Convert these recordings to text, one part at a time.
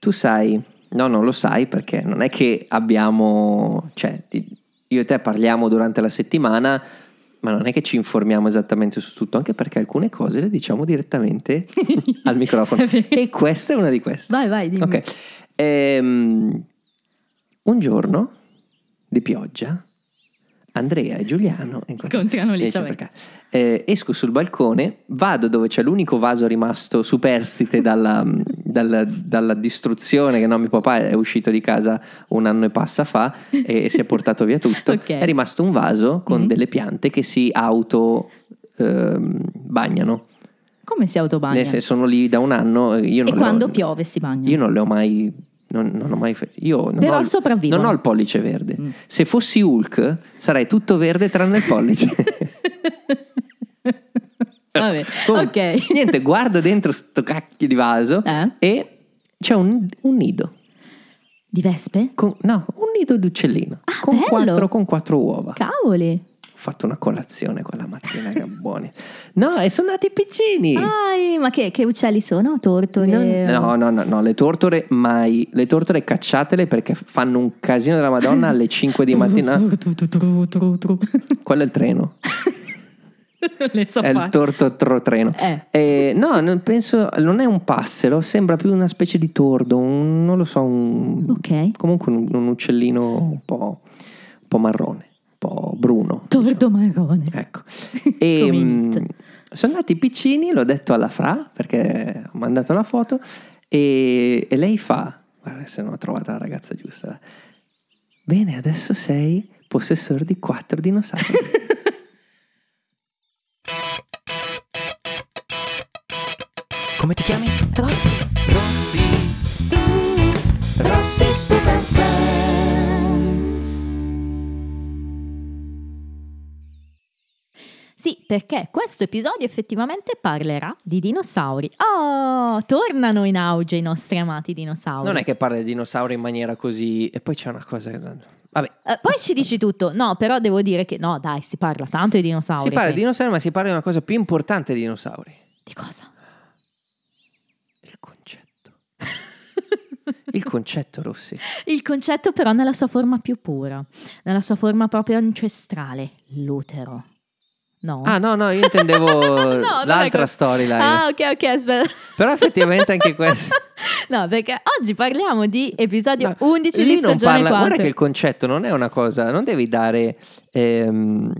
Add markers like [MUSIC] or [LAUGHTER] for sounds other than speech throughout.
tu sai, no, non lo sai perché non è che abbiamo, cioè, io e te parliamo durante la settimana, ma non è che ci informiamo esattamente su tutto, anche perché alcune cose le diciamo direttamente [LAUGHS] al microfono. e questa è una di queste. Vai, vai, dimmi. Ok. Ehm, un giorno di pioggia, Andrea e Giuliano incontrano lì. Eh, esco sul balcone, vado dove c'è l'unico vaso rimasto superstite dalla, dalla, dalla, distruzione che no, mio papà è uscito di casa un anno e passa fa e si è portato via tutto. [LAUGHS] okay. È rimasto un vaso con mm-hmm. delle piante che si auto eh, bagnano. Come si autobagnano? sono lì da un anno. Io non e quando ho, piove si bagnano? Io non le ho mai non, non, ho mai. Io non Però ho, sopravvivono. Non ho il pollice verde. Mm. Se fossi Hulk, sarei tutto verde tranne il pollice. [LAUGHS] Vabbè, Comunque, ok. Niente, guardo dentro sto cacchio di vaso eh? e c'è un, un, nido. Di vespe? Con, no, un nido di uccellino. Ah, con, quattro, con quattro uova. Cavoli fatto una colazione quella mattina, che [LAUGHS] buoni. No, e sono nati piccini. Ai, ma che, che, uccelli sono? Tortore? No, no, no, no, le tortore mai. Le tortore cacciatele perché fanno un casino della Madonna alle [LAUGHS] 5 di mattina. [LAUGHS] Quello è il treno. so è il torto treno. Eh. Eh, no, non penso, non è un passero, sembra più una specie di tordo, un, non lo so, un, okay. comunque un, un uccellino un po', un po' marrone po' bruno. Tordo diciamo. marrone. Ecco. [LAUGHS] E mm, sono andati piccini, l'ho detto alla Fra perché ho mandato la foto e, e lei fa, guarda se non ho trovato la ragazza giusta. Bene, adesso sei possessore di quattro dinosauri. [LAUGHS] Come ti chiami? Rossi. Rossi. Stu. Rossi Stupid Sì, perché questo episodio effettivamente parlerà di dinosauri. Oh, tornano in auge i nostri amati dinosauri. Non è che parla di dinosauri in maniera così... E poi c'è una cosa... Vabbè. Uh, poi ci dici tutto. No, però devo dire che no, dai, si parla tanto di dinosauri. Si parla di dinosauri, ma si parla di una cosa più importante di dinosauri. Di cosa? Il concetto. Il concetto, Rossi. [LAUGHS] Il concetto però nella sua forma più pura, nella sua forma proprio ancestrale, l'utero. No. Ah, no, no, io intendevo [LAUGHS] no, l'altra storyline. Ah, ok, ok, aspetta. Però effettivamente anche questo. [LAUGHS] no, perché oggi parliamo di episodio no, 11 di non parla, 4. Guarda che il concetto non è una cosa, non devi dare... Ehm,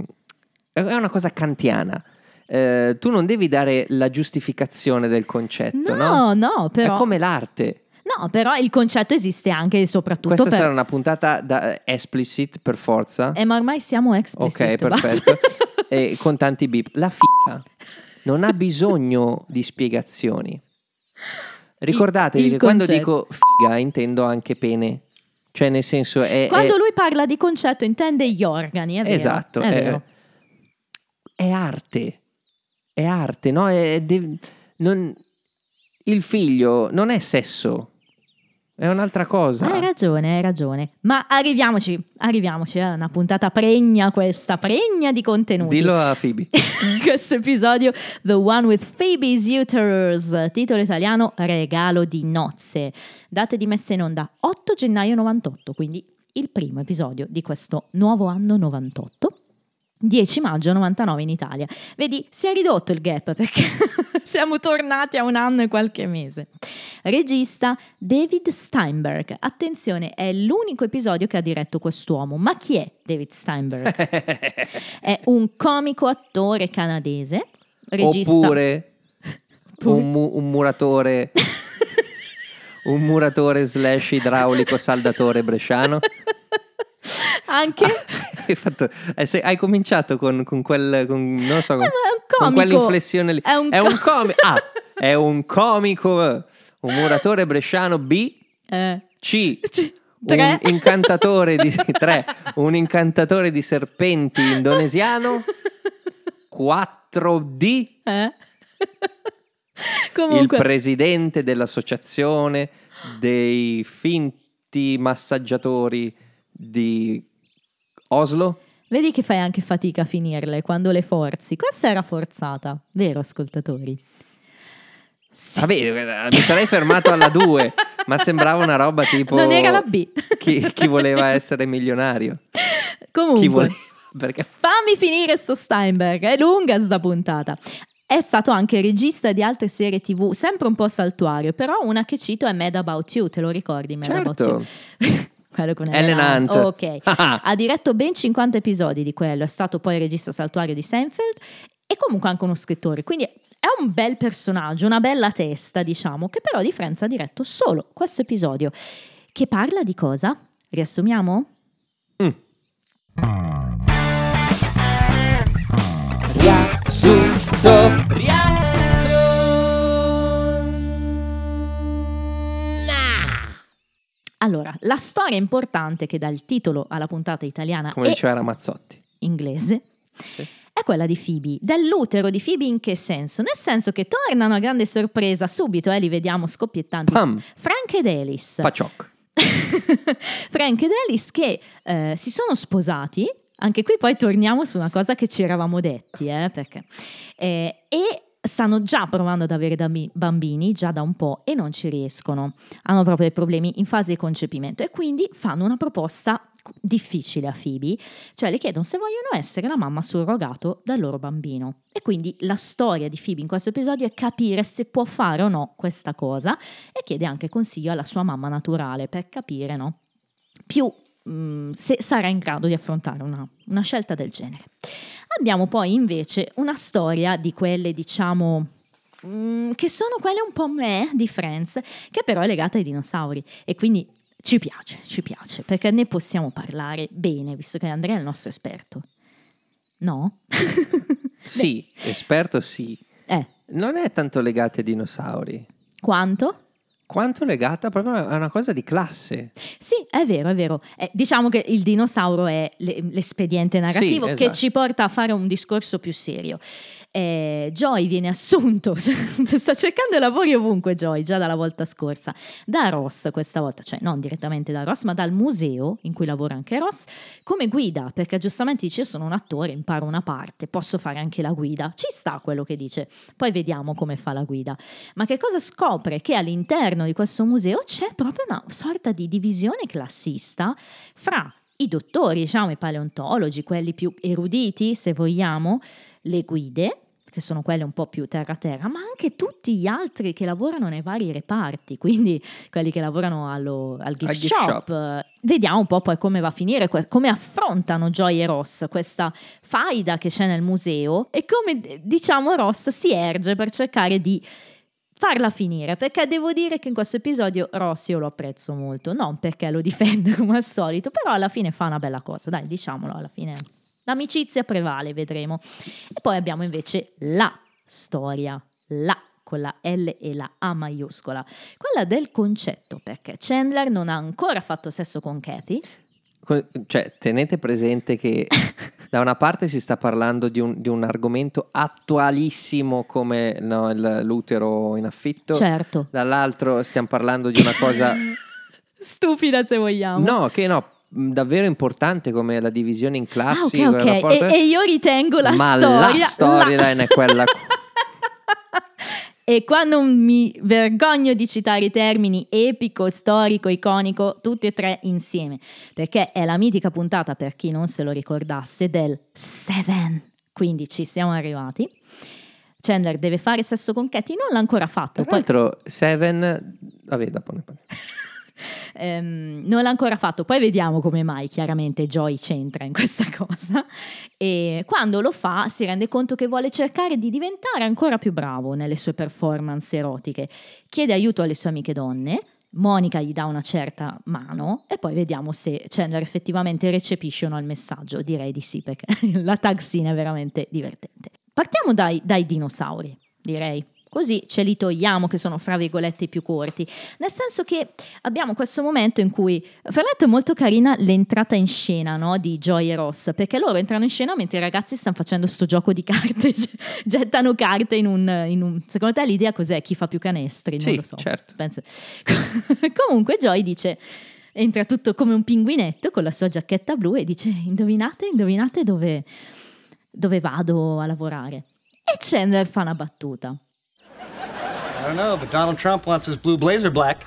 è una cosa kantiana. Eh, tu non devi dare la giustificazione del concetto, no? No, no, però... È come l'arte. No, però il concetto esiste anche e soprattutto Questa per... sarà una puntata da explicit per forza. Eh, ma ormai siamo explicit. Ok, perfetto. [LAUGHS] e con tanti beep. La figa non ha bisogno di spiegazioni. Ricordatevi il, il che concetto. quando dico figa intendo anche pene. Cioè, nel senso, è. Quando è... lui parla di concetto, intende gli organi, è vero. Esatto, è, è, è arte. È arte, no? È de... non... Il figlio non è sesso. È un'altra cosa. Hai ragione, hai ragione. Ma arriviamoci, arriviamoci. È una puntata pregna questa, pregna di contenuti. Dillo a Phoebe. [LAUGHS] Questo episodio, The One with Phoebe's Uterus, titolo italiano Regalo di nozze. Date di messa in onda 8 gennaio 98, quindi il primo episodio di questo nuovo anno 98. 10 maggio 99 in Italia. Vedi, si è ridotto il gap perché [LAUGHS] siamo tornati a un anno e qualche mese. Regista David Steinberg. Attenzione, è l'unico episodio che ha diretto quest'uomo. Ma chi è David Steinberg? [LAUGHS] è un comico attore canadese. Regista... Oppure [LAUGHS] un, mu- un muratore... [LAUGHS] un muratore slash idraulico saldatore bresciano. [LAUGHS] Anche? [LAUGHS] hai, fatto, eh, hai cominciato con, con quel, con, non so, con, eh, con quell'inflessione lì. È un, un comico. Ah, [LAUGHS] è un comico, un muratore bresciano B. Eh. C. C. Un incantatore di tre, un incantatore di serpenti indonesiano. 4D. Eh? Il presidente dell'associazione dei finti massaggiatori di Oslo? Vedi che fai anche fatica a finirle quando le forzi. Questa era forzata, vero ascoltatori? Sì. Vabbè, mi sarei fermato alla 2. Ma sembrava una roba tipo... Non era la B. Chi, chi voleva essere milionario. Comunque, Chi voleva... Perché... fammi finire sto Steinberg, è lunga sta puntata. È stato anche regista di altre serie tv, sempre un po' saltuario, però una che cito è Mad About You, te lo ricordi Mad About You? Quello con Ellen Hunt. Ok. [LAUGHS] ha diretto ben 50 episodi di quello, è stato poi regista saltuario di Seinfeld e comunque anche uno scrittore, quindi è un bel personaggio, una bella testa, diciamo, che però di Friends ha diretto solo questo episodio, che parla di cosa? Riassumiamo? Riassunto, riassunto. Allora, la storia importante che dà il titolo alla puntata italiana Come diceva Ramazzotti. inglese Sì. è quella di Phoebe. Dell'utero di Phoebe in che senso? Nel senso che tornano a grande sorpresa subito, eh, li vediamo scoppiettanti. Pam, Frank ed Alice. pacioc. [LAUGHS] Frank ed Alice che eh, si sono sposati. Anche qui poi torniamo su una cosa che ci eravamo detti, eh, perché, eh, e stanno già provando ad avere bambini già da un po' e non ci riescono. Hanno proprio dei problemi in fase di concepimento e quindi fanno una proposta difficile a Phoebe, cioè le chiedono se vogliono essere la mamma surrogato dal loro bambino. E quindi la storia di Phoebe in questo episodio è capire se può fare o no questa cosa e chiede anche consiglio alla sua mamma naturale per capire no, più mm, se sarà in grado di affrontare una, una scelta del genere. Abbiamo poi invece una storia di quelle, diciamo, mm, che sono quelle un po' me di Friends, che però è legata ai dinosauri e quindi ci piace, ci piace, perché ne possiamo parlare bene, visto che Andrea è il nostro esperto. No? [LAUGHS] Sì, esperto sì. eh, Non è tanto legata ai dinosauri, quanto? Quanto legata proprio a una cosa di classe. Sì, è vero, è vero. Eh, diciamo che il dinosauro è le- l'espediente narrativo Sì, che esatto. ci porta a fare un discorso più serio. Eh, Joy viene assunto, [LAUGHS] sta cercando lavori ovunque Joy, già dalla volta scorsa, da Ross questa volta, cioè non direttamente da Ross, ma dal museo in cui lavora anche Ross, come guida, perché giustamente dice sono un attore, imparo una parte, posso fare anche la guida. Ci sta quello che dice, poi vediamo come fa la guida. Ma che cosa scopre? Che all'interno di questo museo c'è proprio una sorta di divisione classista fra i dottori, diciamo i paleontologi, quelli più eruditi, se vogliamo, le guide, che sono quelle un po' più terra-terra, ma anche tutti gli altri che lavorano nei vari reparti, quindi quelli che lavorano allo- al gift, Al gift shop. shop. Vediamo un po' poi come va a finire, come affrontano Joy e Ross questa faida che c'è nel museo e come diciamo Ross si erge per cercare di farla finire, perché devo dire che in questo episodio Ross io lo apprezzo molto, non perché lo difende [LAUGHS] come al solito, però alla fine fa una bella cosa, dai diciamolo, alla fine l'amicizia prevale, vedremo. E poi abbiamo invece la storia, la con la L e la A maiuscola, quella del concetto, perché Chandler non ha ancora fatto sesso con Kathy, Cioè, tenete presente che [LAUGHS] da una parte si sta parlando di un, di un argomento attualissimo come no, l'utero in affitto, certo, dall'altro stiamo parlando di una cosa, [LAUGHS] stupida se vogliamo. no, che no, davvero importante come la divisione in Ah, classi. ok, quel ok. rapporto- E, e io ritengo la Ma storia. la storyline è quella- [LAUGHS] [LAUGHS] e qua non mi vergogno di citare i termini epico, storico, iconico, tutti e tre insieme, perché è la mitica puntata, per chi non se lo ricordasse, del Seven. Quindi ci siamo arrivati. Chandler deve fare sesso con Katie, non l'ha ancora fatto. Tra Poi, l'altro, Seven, vabbè, dopo ne parliamo. [LAUGHS] Ehm, non l'ha ancora fatto, poi vediamo come mai chiaramente Joy c'entra in questa [LAUGHS] cosa. E quando lo fa si rende conto che vuole cercare di diventare ancora più bravo nelle sue performance erotiche. Chiede aiuto alle sue amiche donne. Monica gli dà una certa mano e poi vediamo se Chandler effettivamente recepisce o no il messaggio. Direi di sì perché [LAUGHS] la tag scene è veramente divertente. Partiamo dai, dai dinosauri, direi. Così ce li togliamo che sono fra virgolette i più corti. Nel senso che abbiamo questo momento in cui, fra l'altro è molto carina l'entrata in scena no, di Joy e Ross, perché loro entrano in scena mentre i ragazzi stanno facendo sto gioco di carte, [LAUGHS] gettano carte in un, in un- Secondo te l'idea cos'è? Chi fa più canestri? Non Sì, lo so. certo. [LAUGHS] Comunque Joy dice... Entra tutto come un pinguinetto con la sua giacchetta blu e dice: Indovinate, indovinate dove, dove vado a lavorare. E Chandler fa una battuta. I don't know, but Donald Trump wants his blue blazer black.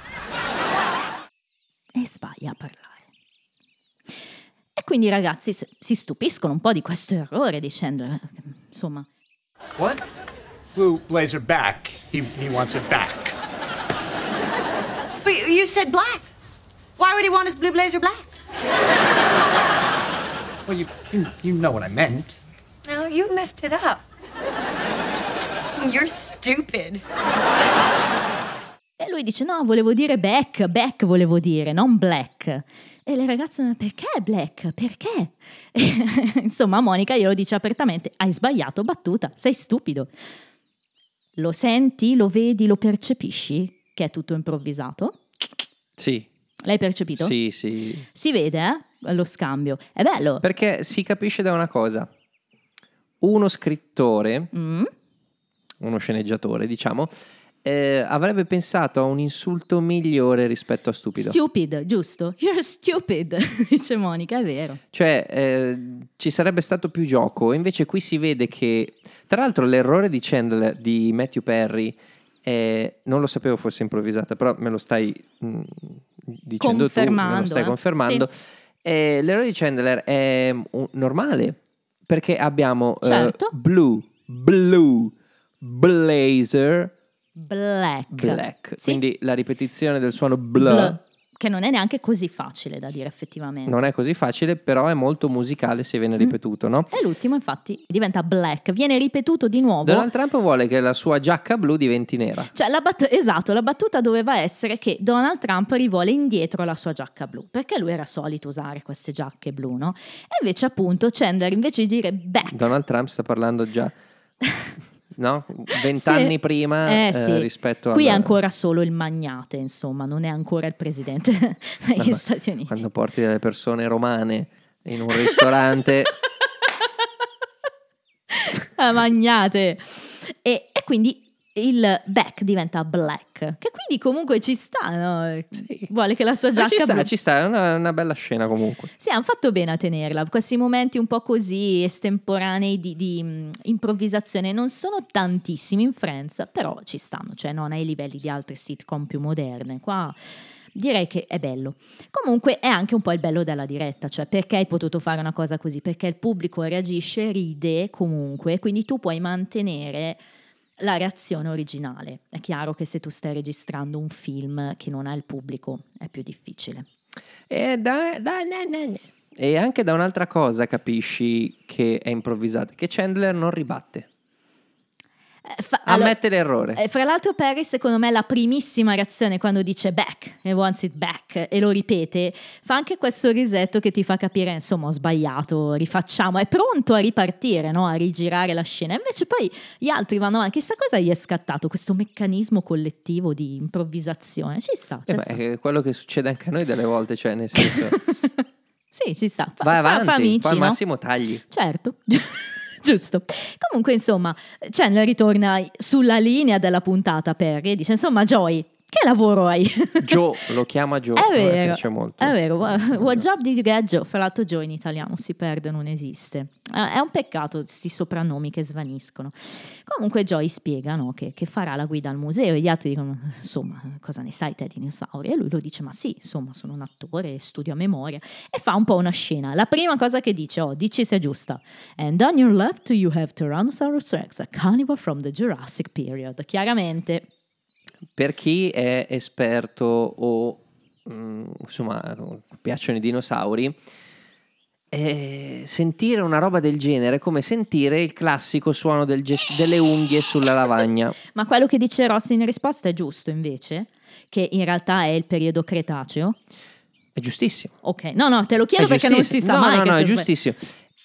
e sbaglia a parlare. E quindi i ragazzi si si stupiscono un po' di questo errore dicendo, eh, insomma, What? Blue blazer back. He, he wants it back. But you said black. Why would he want his blue blazer black? Well, you, you, you know what I meant. No, you messed it up. You're stupid. E lui dice: No, volevo dire back, back volevo dire, non black. E le ragazze: "Ma Perché black? Perché? E, [LAUGHS] insomma, Monica glielo dice apertamente: Hai sbagliato battuta, sei stupido. Lo senti, lo vedi, lo percepisci che è tutto improvvisato? Sì, L'hai percepito? sì, sì. Si vede, eh? Lo scambio. È bello. Perché si capisce da una cosa. Uno scrittore, Mm? uno sceneggiatore, diciamo, eh, avrebbe pensato a un insulto migliore rispetto a stupido. Stupid, giusto? You're stupid, [LAUGHS] dice Monica, è vero. Cioè, eh, ci sarebbe stato più gioco. Invece qui si vede che, tra l'altro, l'errore di Chandler, di Matthew Perry, è- non lo sapevo fosse improvvisata, però me lo stai mh, dicendo tu, me lo stai eh. confermando. Eh, l'errore di Chandler è mm, un- normale, perché abbiamo eh, Certo. blue, blue, blazer, Black. black. Sì. Quindi la ripetizione del suono bl. Bl, che non è neanche così facile da dire effettivamente. Non è così facile, però è molto musicale se Mm. viene ripetuto, no? E l'ultimo infatti diventa black, viene ripetuto di nuovo. Donald Trump vuole che la sua giacca blu diventi nera. Cioè, la bat- esatto, la battuta doveva essere che Donald Trump rivuole indietro la sua giacca blu, perché lui era solito usare queste giacche blu, no? E invece appunto Chandler invece di dire back, Donald Trump sta parlando già, [LAUGHS] no? Sì. Vent'anni prima Eh, eh, sì. rispetto a... Qui è ancora solo il magnate, insomma, non è ancora il presidente [LAUGHS] degli Vabbè, Stati Uniti. Quando porti delle persone romane in un ristorante... [LAUGHS] Ah, magnate. E, e quindi il back diventa black, che quindi comunque ci sta, no? Sì. Vuole che la sua Ma giacca ci sta, blu- ci sta, è una, una bella scena comunque. Sì, hanno fatto bene a tenerla. Questi momenti un po' così estemporanei di, di, mh, improvvisazione non sono tantissimi in Friends, però ci stanno, cioè non ai livelli di altre sitcom più moderne. Qua direi che è bello. Comunque è anche un po' il bello della diretta, cioè perché hai potuto fare una cosa così? Perché il pubblico reagisce, ride comunque, quindi tu puoi mantenere la reazione originale. È chiaro che se tu stai registrando un film che non ha il pubblico è più difficile. E, da- da- na- na- na. E anche da un'altra cosa capisci che è improvvisata, che Chandler non ribatte, Eh, allora- ammette l'errore. Eh, fra l'altro Perry secondo me la primissima reazione quando dice back e wants it back e lo ripete fa anche quel sorrisetto che ti fa capire insomma ho sbagliato, rifacciamo, è pronto a ripartire, no? a rigirare la scena invece poi gli altri vanno avanti, chissà cosa gli è scattato questo meccanismo collettivo di improvvisazione, ci sta, Eh ci beh, sta. è quello che succede anche a noi delle volte, cioè nel senso, [LAUGHS] sì ci sta, fa, vai fa- avanti, fa amici poi al no? massimo tagli. Certo. [LAUGHS] [LAUGHS] Giusto. Comunque, insomma, Chandler ritorna sulla linea della puntata Perry e dice: Insomma, Joy, che lavoro hai? [LAUGHS] Joe, lo chiama Joe, È vero, piace molto. è vero. What, what job did you get, Joe? Fra l'altro, Joe in italiano si perde, non esiste. Eh, È un peccato questi soprannomi che svaniscono. Comunque, Joy spiega no, che, che farà la guida al museo e gli altri dicono: Insomma, cosa ne sai te di dinosauri? E lui lo dice: Ma sì, insomma, sono un attore, studio a memoria. E fa un po' una scena. La prima cosa che dice: Oh, dici se è giusta. And on your left you have Tyrannosaurus Rex, a carnivore from the Jurassic period. Chiaramente. Per chi è esperto o mm, insomma piacciono i dinosauri, eh, sentire una roba del genere è come sentire il classico suono del gess- delle unghie sulla lavagna. [LAUGHS] Ma quello che dice Rossi in risposta è giusto invece? Che in realtà è il periodo Cretaceo? È giustissimo. Ok, no, no, te lo chiedo È perché non si sa no, mai. No, no, se è sbaglia. giustissimo.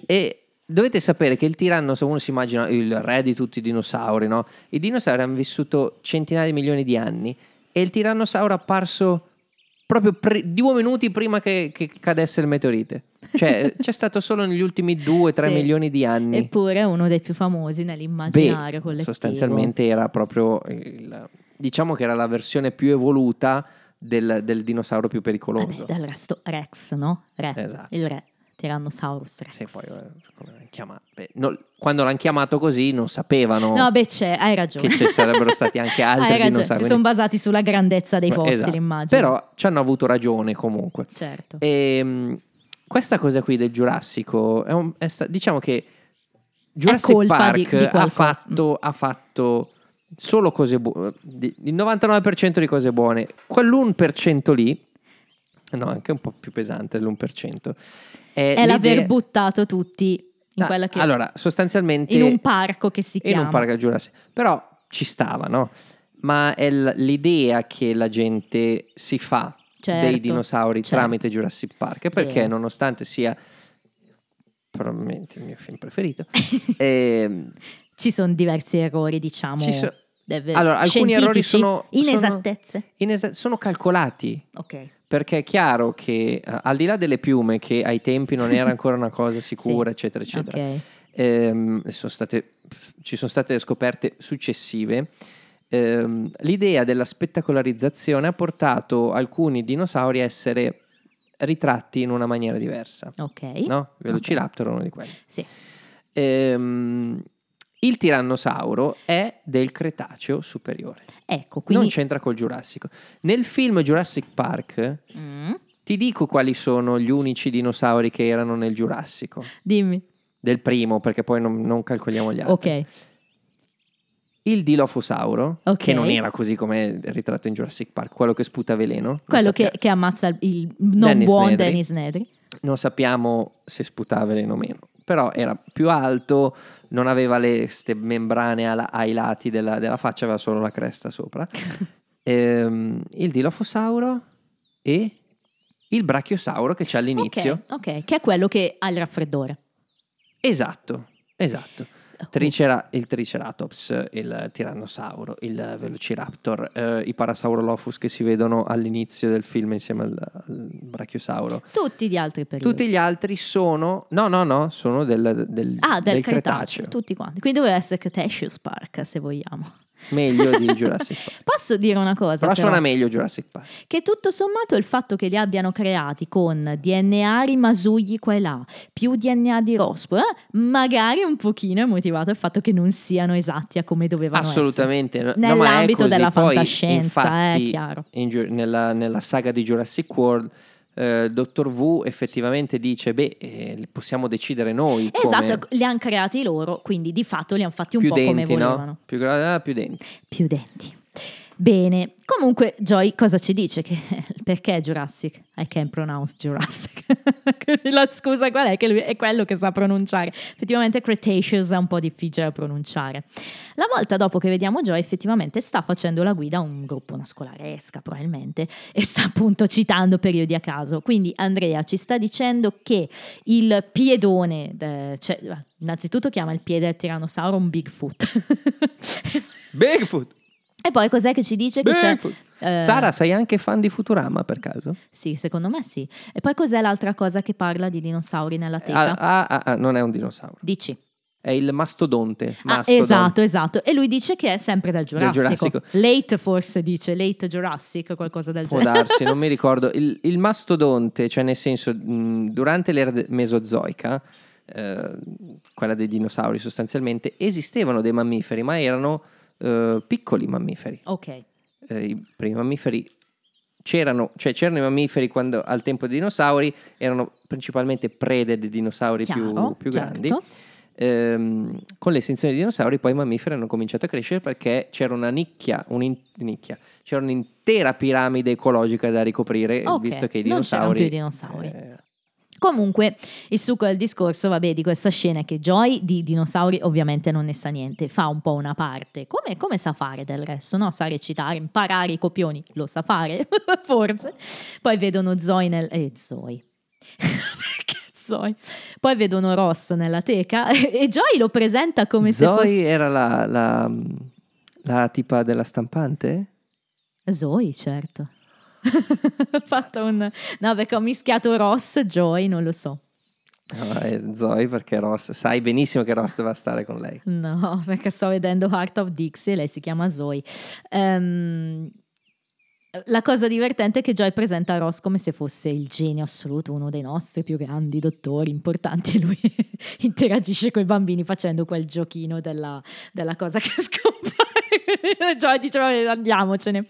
E dovete sapere che il tiranno, se uno si immagina il re di tutti i dinosauri, no? I dinosauri hanno vissuto centinaia di milioni di anni e il tirannosauro è apparso proprio pri- due minuti prima che, che cadesse il meteorite. Cioè, [LAUGHS] c'è stato solo negli ultimi 2-3 Sì. milioni di anni. Eppure è uno dei più famosi nell'immaginario Beh, collettivo. sostanzialmente era proprio il- diciamo che era la versione più evoluta del, del dinosauro più pericoloso. Vabbè, del resto Rex, no? Re, Esatto. il re. Tyrannosaurus Rex. Sì, poi eh, chiamato? Beh, no, quando l'hanno chiamato così non sapevano No, beh, c'è, hai ragione. che ci sarebbero stati [LAUGHS] anche altri hai ragione, si sono basati sulla grandezza dei fossili, Esatto. immagino. Però ci hanno avuto ragione comunque. Certo. E, mh, questa cosa qui del Giurassico, è un- è sta- diciamo che Jurassic colpa di- Park di ha, fatto, ha fatto solo cose buone, il 99% di cose buone, quell'1% lì, no, anche un po' più pesante l'1%, è, È l'aver buttato tutti in Ah, quella che Allora, sostanzialmente... in un parco che si in chiama un parco al Jurassic. Però ci stava, no? Ma è l'idea che la gente si fa Certo, dei dinosauri certo. tramite Jurassic Park, perché Vero. nonostante sia probabilmente il mio film preferito, [LAUGHS] ehm, Ci sono diversi errori, diciamo. ci so- allora, alcuni errori sono, sono, inesattezze. inesa- sono calcolati. Ok. Perché è chiaro che eh, al di là delle piume, che ai tempi non era ancora una cosa [LAUGHS] sicura, eccetera, eccetera, Ok. ehm, sono state- ci sono state scoperte successive. ehm, l'idea della spettacolarizzazione ha portato alcuni dinosauri a essere ritratti in una maniera diversa. Ok. No? Velociraptor è uno di quelli. Sì. Ehm, il tirannosauro è del Cretaceo superiore. Ecco, Non quindi c'entra col Giurassico. Nel film Jurassic Park Mm, ti dico quali sono gli unici dinosauri che erano nel Giurassico. dimmi. Del primo, perché poi non, non calcoliamo gli altri. Ok. Il Dilophosauro, Ok. che non era così come ritratto in Jurassic Park, quello che sputa veleno. non Quello che, che ammazza il, il non Dennis buon Nedry. Dennis Nedry. Non sappiamo se sputava veleno o meno, però era più alto, non aveva le ste membrane ala- ai lati della, della faccia, aveva solo la cresta sopra. [LAUGHS] Ehm, il Dilophosauro e il Brachiosauro che c'è all'inizio. Ok, ok, che è quello che ha il raffreddore. Esatto, esatto. Tricera- il Triceratops, il Tirannosauro, il Velociraptor, eh, i Parasaurolophus che si vedono all'inizio del film insieme al, al Brachiosauro. Tutti gli altri periodi. Tutti gli altri sono, no, no, no, sono del, del, Ah, del, del Cretaceo, tutti quanti. Quindi doveva essere Cretaceous Park, se vogliamo. Meglio di Jurassic Park. [LAUGHS] Posso dire una cosa? Però però? suona meglio Jurassic Park. Che tutto sommato il fatto che li abbiano creati con DNA rimasugli qua e là, più DNA di rospo, eh, magari un pochino è motivato il fatto che non siano esatti a come dovevano Assolutamente. no, essere. no, ma è Nell'ambito della Poi, fantascienza, infatti, è chiaro. in nella, nella saga di Jurassic World, eh, Dottor Wu effettivamente dice: Beh, eh, possiamo decidere noi. come- Esatto, li hanno creati loro, quindi di fatto li hanno fatti un più po' denti, come no? volevano. Più, gra- ah, più denti. Più denti. Bene, comunque Joy cosa ci dice? Che, [LAUGHS] perché Jurassic? I can pronounce Jurassic. [LAUGHS] La scusa qual è? Che lui è quello che sa pronunciare. Effettivamente Cretaceous è un po' difficile da pronunciare. La volta dopo che vediamo Joy effettivamente sta facendo la guida a un gruppo, una scolaresca probabilmente, e sta appunto citando periodi a caso. Quindi Andrea ci sta dicendo che il piedone, eh, cioè, innanzitutto chiama il piede del tirannosauro un Bigfoot. [LAUGHS] Bigfoot! E poi cos'è che ci dice che c'è? Eh, Sara, sei anche fan di Futurama per caso? Sì, secondo me sì. E poi cos'è l'altra cosa che parla di dinosauri nella teca? Ah, ah, ah, ah, non è un dinosauro, Dici. è il mastodonte. Ah, mastodon. esatto, esatto. E lui dice che è sempre dal Giurassico. Giurassico. Late forse dice, late Jurassic, qualcosa del Può genere. darsi, non mi [LAUGHS] ricordo. Il, il mastodonte, cioè nel senso, mh, durante l'era mesozoica, eh, quella dei dinosauri sostanzialmente, esistevano dei mammiferi, ma erano eh, piccoli mammiferi. ok, Eh, I primi mammiferi c'erano, cioè c'erano i mammiferi quando al tempo dei dinosauri, erano principalmente prede dei dinosauri più, chiaro, più certo. grandi. Ehm, con l'estinzione dei dinosauri poi i mammiferi hanno cominciato a crescere perché c'era una nicchia, un'in- nicchia, c'era un'intera piramide ecologica da ricoprire Ok, visto che i non c'erano dinosauri più dinosauri. eh, Comunque, il succo del discorso, vabbè, di questa scena è che Joy di dinosauri ovviamente non ne sa niente, fa un po' una parte, come, come sa fare del resto, no? Sa recitare, imparare i copioni, lo sa fare, [LAUGHS] forse. Poi vedono Zoe nel... Eh, Zoe. [LAUGHS] Perché Zoe? Poi vedono Ross nella teca [LAUGHS] e Joy lo presenta come Zoe se fosse... era la, la, la tipa della stampante? Zoe, certo. Ho [LAUGHS] fatto un... No, perché ho mischiato Ross, Joy, non lo so. No, Zoe perché Ross, sai benissimo che Ross doveva stare con lei. No, [LAUGHS] perché sto vedendo Heart of Dixie, lei si chiama Zoe. Ehm, La cosa divertente è che Joy presenta Ross come se fosse il genio assoluto, uno dei nostri più grandi dottori importanti e [LAUGHS] lui interagisce con i bambini facendo quel giochino della, della cosa che scompare. Joy dice vabbè andiamocene.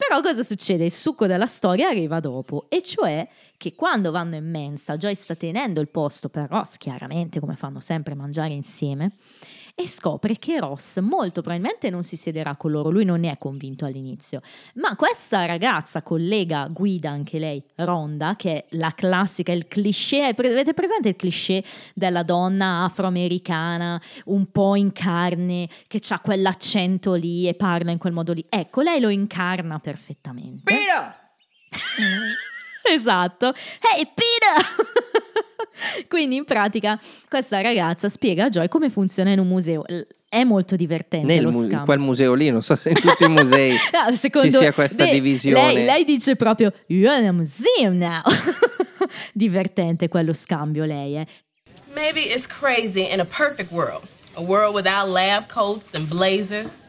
Però cosa succede? Il succo della storia arriva dopo, e cioè che quando vanno in mensa, Joy sta tenendo il posto per Ross, chiaramente come fanno sempre mangiare insieme, e scopre che Ross molto probabilmente non si siederà con loro, lui non ne è convinto all'inizio, ma questa ragazza, collega, guida anche lei, Ronda, che è la classica, il cliché, avete presente il cliché della donna afroamericana, un po' in carne, che ha quell'accento lì e parla in quel modo lì? Ecco, lei lo incarna perfettamente. Pira! [LAUGHS] [LAUGHS] esatto. Hey Peter! [LAUGHS] Quindi in pratica questa ragazza spiega a Joy come funziona in un museo. È molto divertente Nel lo mu- scambio. quel museo lì, non so se in tutti i musei [LAUGHS] No, secondo- ci sia questa beh, divisione. Lei, lei dice proprio You're in a museum now. Divertente quello scambio lei, eh. Maybe it's crazy in a perfect world, a world without lab coats and blazers.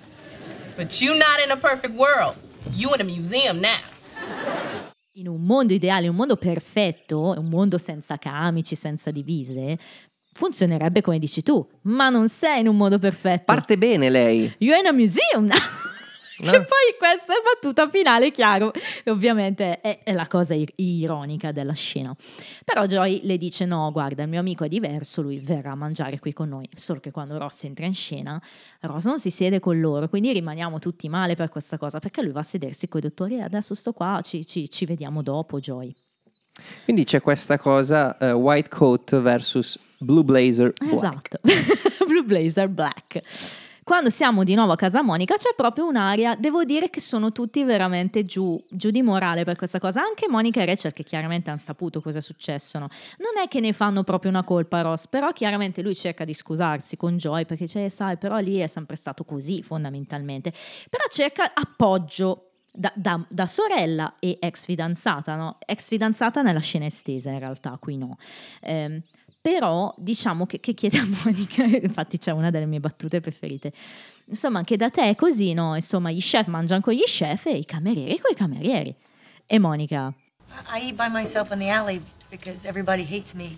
But you not in a perfect world. You in a museum now. In un mondo ideale, un mondo perfetto, un mondo senza camici, senza divise, funzionerebbe come dici tu, ma non sei in un modo perfetto. Parte bene lei. You're in a museum now. [LAUGHS] No. Che poi questa è battuta finale, chiaro, ovviamente è, è la cosa ir- ironica della scena. Però Joy le dice: No, guarda, il mio amico è diverso, lui verrà a mangiare qui con noi. Solo che quando Ross entra in scena, Ross non si siede con loro, quindi rimaniamo tutti male per questa cosa, perché lui va a sedersi con i dottori e adesso sto qua, ci, ci- ci vediamo dopo, Joy. Quindi c'è questa cosa eh, white coat versus blue blazer black. Esatto, [LAUGHS] Blue Blazer Black. Quando siamo di nuovo a casa Monica c'è proprio un'aria, devo dire che sono tutti veramente giù, giù di morale per questa cosa, anche Monica e Rachel che chiaramente hanno saputo cosa è successo, no? non è che ne fanno proprio una colpa a Ross, però chiaramente lui cerca di scusarsi con Joy perché cioè, sai, però lì è sempre stato così fondamentalmente, però cerca appoggio da, da- da sorella e ex fidanzata, no? Ex fidanzata nella scena estesa in realtà, qui no. Ehm, però diciamo che, che chiede a Monica, [LAUGHS] infatti c'è una delle mie battute preferite, insomma che da te è così, no? Insomma gli chef mangiano con gli chef e i camerieri con i camerieri. E Monica, I eat by myself in the alley because everybody hates me.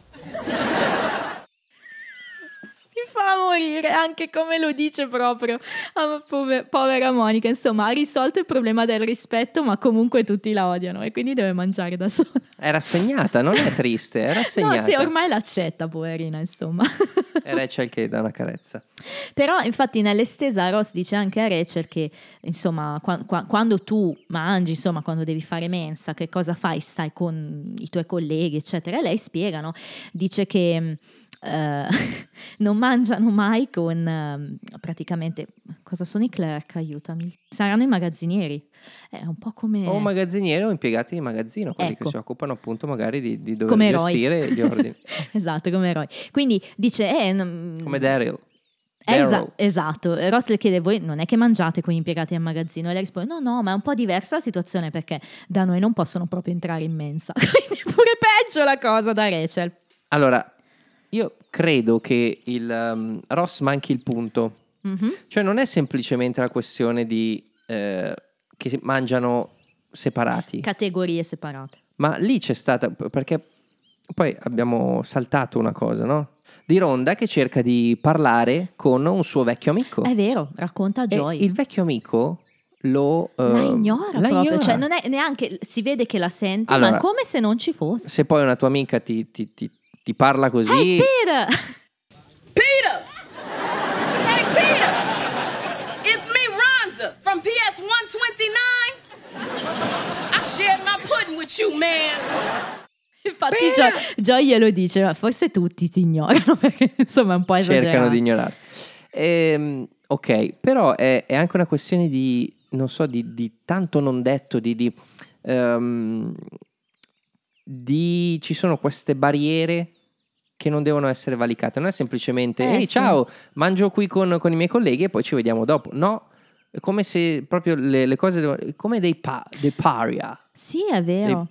Fa morire anche come lo dice proprio. Ah, pove- povera Monica, insomma ha risolto il problema del rispetto ma comunque tutti la odiano e quindi deve mangiare da sola. È rassegnata, non è triste, è rassegnata. [LAUGHS] No, sì, ormai l'accetta, poverina, insomma. E Rachel che dà una carezza. Però infatti nell'estesa Ross dice anche a Rachel che insomma qua- qua- quando tu mangi, insomma quando devi fare mensa, che cosa fai? Stai con i tuoi colleghi, eccetera. E lei spiega, no? Dice che eh, [LAUGHS] non mangiano mai con ehm, praticamente cosa sono i clerk? Aiutami. Saranno i magazzinieri. È un po' come O magazzinieri o impiegati di magazzino, quelli Ecco. che si occupano appunto magari di, di dover Come eroi. gestire gli ordini. [LAUGHS] esatto, come eroi. Quindi dice eh, non- Come Daryl. Eh, esa- esatto, Ross le chiede voi non è che mangiate con gli impiegati al magazzino e lei risponde no no ma è un po' diversa la situazione perché da noi non possono proprio entrare in mensa [LAUGHS] quindi è pure peggio la cosa da Rachel Allora, io credo che il um, Ross manchi il punto. Mhm. Cioè non è semplicemente la questione di eh, che mangiano separati, categorie separate ma lì c'è stata perché poi abbiamo saltato una cosa, no? Di Ronda che cerca di parlare con un suo vecchio amico. è vero racconta a E Joy il vecchio amico lo la eh, ignora la proprio ignora. cioè non è neanche si vede che la sente ma Allora, è come se non ci fosse Se poi una tua amica ti, ti- ti- ti parla così, Hey Peter Peter! Hey, Peter! It's me, Rhonda, from PS 129. I shared my pudding with you, man. infatti Joy, Joy glielo dice ma forse tutti ti ignorano [LAUGHS] perché insomma è un po' esagerato cercano di ignorare. Ehm, ok, però è, è anche una questione di, non so, di, di tanto non detto, di, di, ehm, di- ci sono queste barriere che non devono essere valicate. Non è semplicemente, Eh, ehi sì. ciao, mangio qui con, con i miei colleghi e poi ci vediamo dopo. No, è come se proprio le, le cose, devono- come dei, pa- dei paria. sì è vero.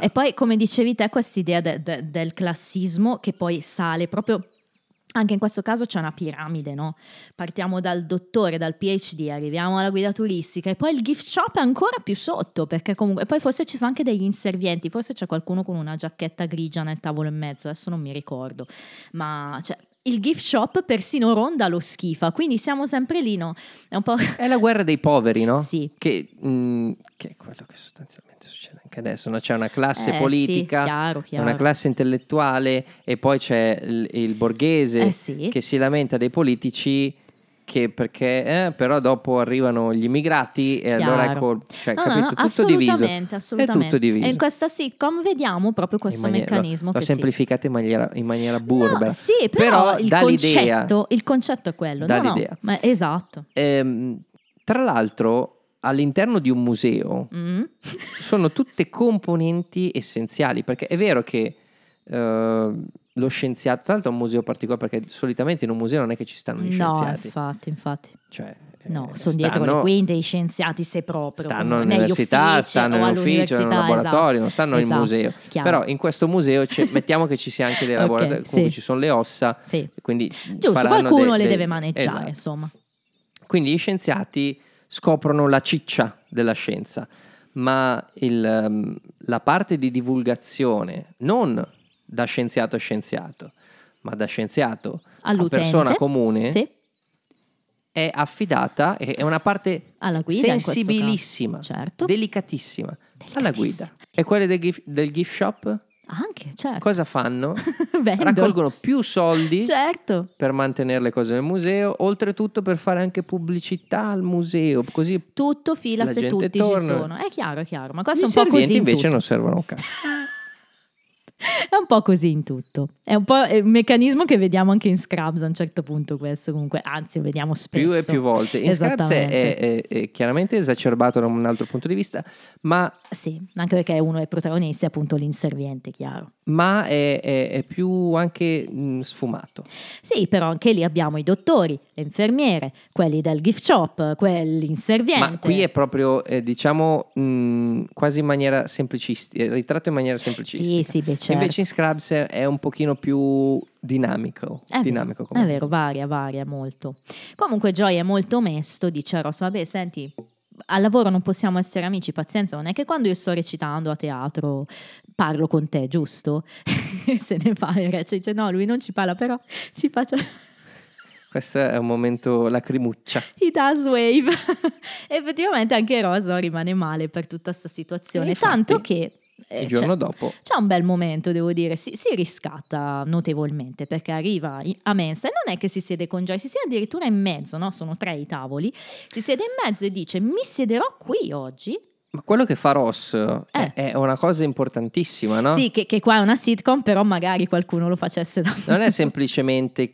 E poi, come dicevi te, questa idea del classismo che poi sale proprio Anche in questo caso c'è una piramide, no? Partiamo dal dottore, dal PhD, arriviamo alla guida turistica e poi il gift shop è ancora più sotto, perché comunque poi forse ci sono anche degli inservienti, forse c'è qualcuno con una giacchetta grigia nel tavolo in mezzo, adesso non mi ricordo, ma cioè, il gift shop persino Ronda lo schifa, quindi siamo sempre lì, no? È un po'... È la guerra dei poveri, no? Sì. Che, mm, che è quello che sostanzialmente anche adesso. no? C'è una classe Eh, sì, politica, chiaro, chiaro. una classe intellettuale e poi c'è il, il borghese Eh, sì. che si lamenta dei politici che perché eh, però dopo arrivano gli immigrati e Chiaro. allora ecco, cioè, No, no, capito? no, tutto diviso. assolutamente, assolutamente. È tutto diviso. E in questa sitcom vediamo proprio questo maniera- meccanismo L'ho che semplificata in maniera, in maniera sì. No, sì, però, il, dà l'idea. concetto, il concetto è quello. Dà no, no, l'idea. ma esatto. Ehm, tra l'altro, all'interno di un museo Mm. [LAUGHS] sono tutte componenti essenziali, perché è vero che eh, lo scienziato, tra l'altro è un museo particolare, perché solitamente in un museo non è che ci stanno gli No, scienziati. infatti, infatti. Cioè, No, eh, sono dietro le quinte, i scienziati se proprio. Stanno all'università, uffici stanno nell'ufficio, in un all'università, laboratorio, esatto. non stanno Esatto, in museo. chiaro. Però in questo museo [LAUGHS] mettiamo che ci sia anche dei laboratori, comunque sì. ci sono le ossa, Sì. quindi Giusto, qualcuno de- le de- deve maneggiare, Esatto. insomma. Quindi gli scienziati scoprono la ciccia della scienza, ma il, ehm, la parte di divulgazione, non da scienziato a scienziato, ma da scienziato a All'utente. persona comune, Sì. è affidata, è una parte Alla guida sensibilissima. Certo. delicatissima, alla Delicatissima. guida. E quelle del gift, del gift shop Anche, certo. cosa fanno? [LAUGHS] Raccolgono più soldi Certo. per mantenere le cose nel museo, oltretutto per fare anche pubblicità al museo, così Tutto fila La se tutti torna. ci sono. È chiaro, è chiaro. Ma questo è un po' così in invece tutto. non servono un cazzo. [LAUGHS] È un po' così in tutto. È un po' è un meccanismo che vediamo anche in Scrubs a un certo punto questo comunque, anzi lo vediamo spesso. Più e più volte. In Scrubs è, è- è chiaramente esacerbato da un altro punto di vista, ma, Sì, anche perché uno dei protagonisti è appunto l'inserviente, chiaro. ma è, è- è più anche mh, sfumato. Sì, però anche lì abbiamo i dottori, le infermiere, quelli del gift shop, quelli inserviente. Ma qui è proprio, eh, diciamo, mh, quasi in maniera semplicistica, ritratto in maniera semplicistica. Sì, sì, beh, certo. Invece in Scrubs è, un pochino più dinamico. È dinamico vero, è vero, varia, varia molto. Comunque Joy è molto onesto, dice Ross, vabbè senti, al lavoro non possiamo essere amici, pazienza, non è che quando io sto recitando a teatro parlo con te, giusto? [LAUGHS] Se ne fa e Rachel dice no, lui non ci parla, però ci faccia... [LAUGHS] Questo è un momento lacrimuccia. He does wave. [LAUGHS] Effettivamente anche Ross no, rimane male per tutta questa situazione, tanto che... eh, Il giorno dopo C'è un bel momento, devo dire, si, si riscatta notevolmente perché arriva a mensa e non è che si siede con Joy, si siede addirittura in mezzo, no? Sono tre i tavoli, si siede in mezzo e dice mi siederò qui oggi. Ma quello che fa Ross è, Eh. è una cosa importantissima, no? Sì, che, che qua è una sitcom, però magari qualcuno lo facesse da Non è semplicemente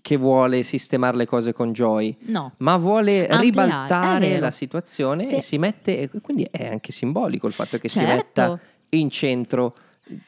che vuole sistemare le cose con Joy, No, ma vuole Ampliare, ribaltare la situazione Sì. e si mette, quindi è anche simbolico il fatto che si Certo. metta in centro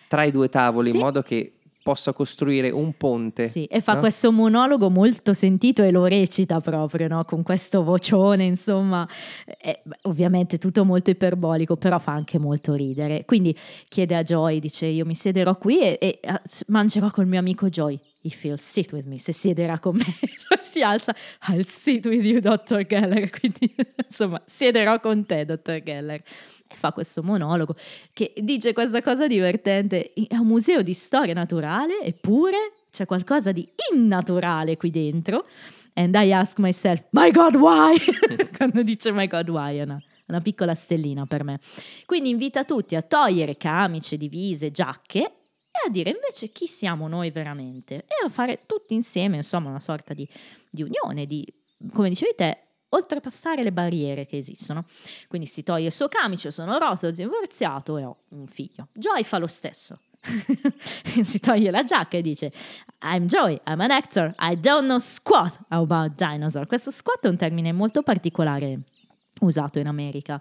tra i due tavoli Sì. in modo che possa costruire un ponte. sì, e fa no? questo monologo molto sentito e lo recita proprio, no? Con questo vocione, insomma, è, beh, ovviamente tutto molto iperbolico, però fa anche molto ridere. Quindi chiede a Joy, dice io mi siederò qui e, e, eh, mangerò col mio amico Joy. If he'll sit with me, se siederà con me, [LAUGHS] Cioè, si alza, I'll sit with you, Dr. Geller. [LAUGHS] Quindi, insomma, siederò con te, Dr. Geller. E fa questo monologo che dice questa cosa divertente. È un museo di storia naturale, eppure c'è qualcosa di innaturale qui dentro. And I ask myself, my God, why? [LAUGHS] Quando dice my God, why? È una, piccola stellina per me. Quindi invita tutti a togliere camicie, divise, giacche e a dire invece chi siamo noi veramente e a fare tutti insieme, insomma, una sorta di, di unione, di, come dicevi te, oltrepassare le barriere che esistono. Quindi si toglie il suo camice, sono rosa, ho divorziato e ho un figlio. Joy fa lo stesso. [LAUGHS] si toglie la giacca e dice I'm Joy, I'm an actor, I don't know squat about dinosaur. Questo squat è un termine molto particolare usato in America.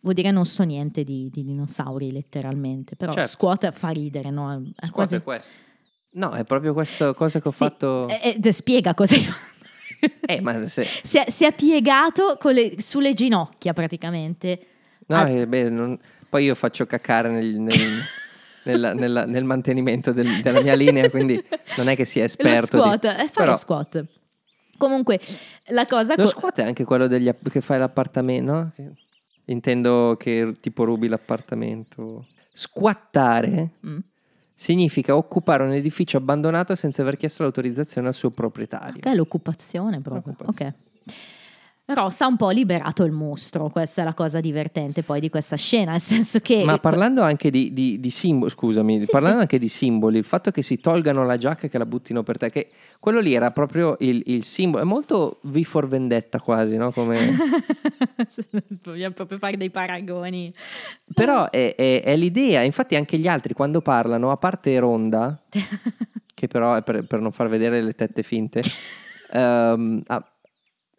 Vuol dire non so niente di, di dinosauri letteralmente, però Certo. squat fa ridere, no? È Squat quasi- è questo. No, è proprio questa cosa che ho Sì, fatto. eh, eh, spiega cosa hai fatto. [LAUGHS] Eh, se... si, è, si è piegato le- sulle ginocchia praticamente. No, Ah. eh, beh, non- poi io faccio cacare nel, nel- nella- nella- nel mantenimento del- della mia linea, quindi non è che sia esperto. Lo di- squat, eh, fai però lo squat. Comunque, la cosa... lo squat è anche quello degli che fai l'appartamento, no? Intendo che tipo rubi l'appartamento. Squattare Mm. Significa occupare un edificio abbandonato senza aver chiesto l'autorizzazione al suo proprietario. Che è l'occupazione proprio. L'occupazione. Ok. Ross ha un po' liberato il mostro, questa è la cosa divertente poi di questa scena, nel senso che... Ma parlando anche di, di- di simboli, scusami, Sì, parlando sì. anche di simboli, il fatto che si tolgano la giacca e che la buttino per te, che quello lì era proprio il, il simbolo, è molto V for Vendetta quasi, no? Come... [LAUGHS] Vogliamo proprio fare dei paragoni. Però è, è- è l'idea, infatti anche gli altri quando parlano, a parte Ronda, [LAUGHS] che però è per, per non far vedere le tette finte, [LAUGHS] ehm, ah,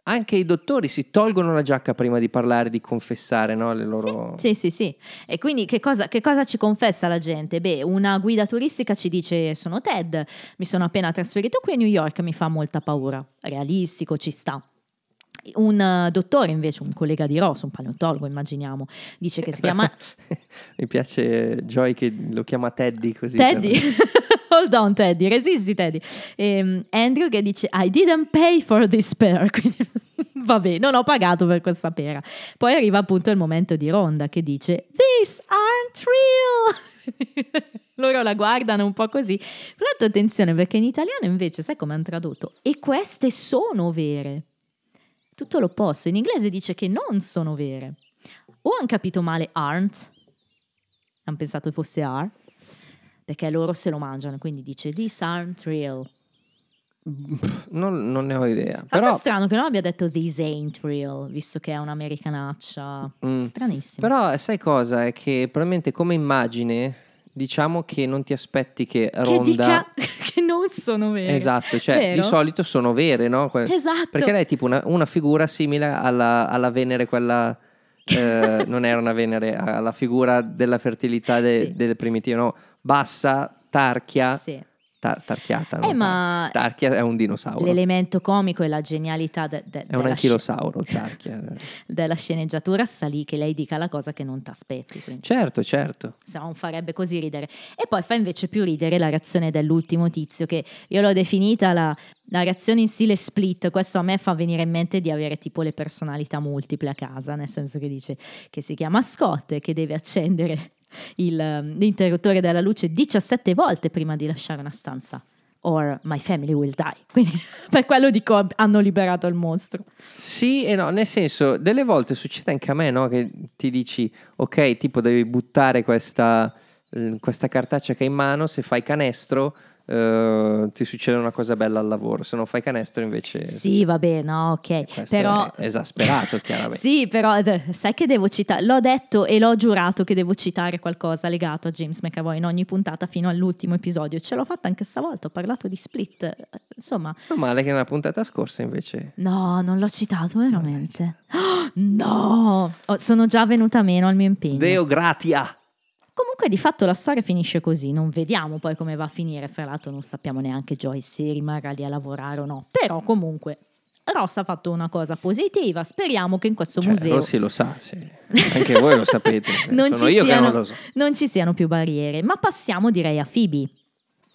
anche i dottori si tolgono la giacca prima di parlare, di confessare no? le loro... Sì, sì, sì. E quindi che cosa, che cosa ci confessa la gente? Beh, una guida turistica ci dice sono Ted, mi sono appena trasferito qui a New York, mi fa molta paura. Realistico, ci sta. Un eh, dottore invece, un collega di Ross, un paleontologo immaginiamo, dice che si chiama [LAUGHS] Mi piace Joy che lo chiama Teddy così. Teddy. [LAUGHS] Hold on Teddy, resisti Teddy. Ehm, Andrew che dice I didn't pay for this pear, [LAUGHS] quindi vabbè, non ho pagato per questa pera. Poi arriva appunto il momento di Ronda che dice These aren't real. Loro la guardano un po' così. Però attenzione perché in italiano invece sai come hanno tradotto? E queste sono vere. Tutto l'opposto, in inglese dice che non sono vere. O hanno capito male aren't, hanno pensato fosse are, perché loro se lo mangiano, quindi dice these aren't real. [LAUGHS] Non, non ne ho idea. Però Però, strano che non abbia detto these ain't real, visto che è un'americanaccia. Mm. Stranissimo. però sai cosa? È che probabilmente come immagine diciamo che non ti aspetti che che Ronda... dica [LAUGHS] che non sono vere. Esatto, cioè Vero? di solito sono vere, no? Que- Esatto. Perché lei è tipo una, una figura simile alla, alla Venere, quella... eh, [LAUGHS] non era una Venere, alla figura della fertilità de- Sì. delle primitive, no? Bassa, tarchia, Sì. Tar- tarchiata. Eh, ma- Tarchia è un dinosauro. L'elemento comico e la genialità de- de- È un anchilosauro, il tarchia. sc- [LAUGHS] della sceneggiatura sta lì che lei dica la cosa che non ti aspetti. Certo, certo. se no non farebbe così ridere. E poi fa invece più ridere la reazione dell'ultimo tizio, che io l'ho definita la, la reazione in stile split. Questo a me fa venire in mente di avere tipo le personalità multiple a casa, nel senso che dice che si chiama Scott e che deve accendere il, um, l'interruttore della luce 17 volte prima di lasciare una stanza. Or my family will die. [LAUGHS] Quindi per quello dico hanno liberato il mostro. Sì e no, nel senso, delle volte succede anche a me, no? Che ti dici, ok, tipo devi buttare questa, eh, questa cartaccia che hai in mano, se fai canestro eh, ti succede una cosa bella al lavoro, se non fai canestro invece... Sì, vabbè, no, ok. Però è esasperato, chiaramente. [LAUGHS] Sì, però sai che devo citare, l'ho detto e l'ho giurato che devo citare qualcosa legato a James McAvoy in ogni puntata fino all'ultimo episodio. Ce l'ho fatta anche stavolta, ho parlato di Split. Eh, Insomma, Non male che nella puntata scorsa invece... no, non l'ho citato veramente. Oh, [GASPS] no, Oh, sono già venuta meno al mio impegno. Deo gratia! Comunque di fatto la storia finisce così, non vediamo poi come va a finire, fra l'altro non sappiamo neanche Joyce se rimarrà lì a lavorare o no, però comunque Ross ha fatto una cosa positiva, speriamo che in questo Cioè, museo Rossi lo sa, sì. anche voi lo sapete. [LAUGHS] non Sono ci, siano, non so. non ci siano più barriere, ma passiamo direi a Phoebe.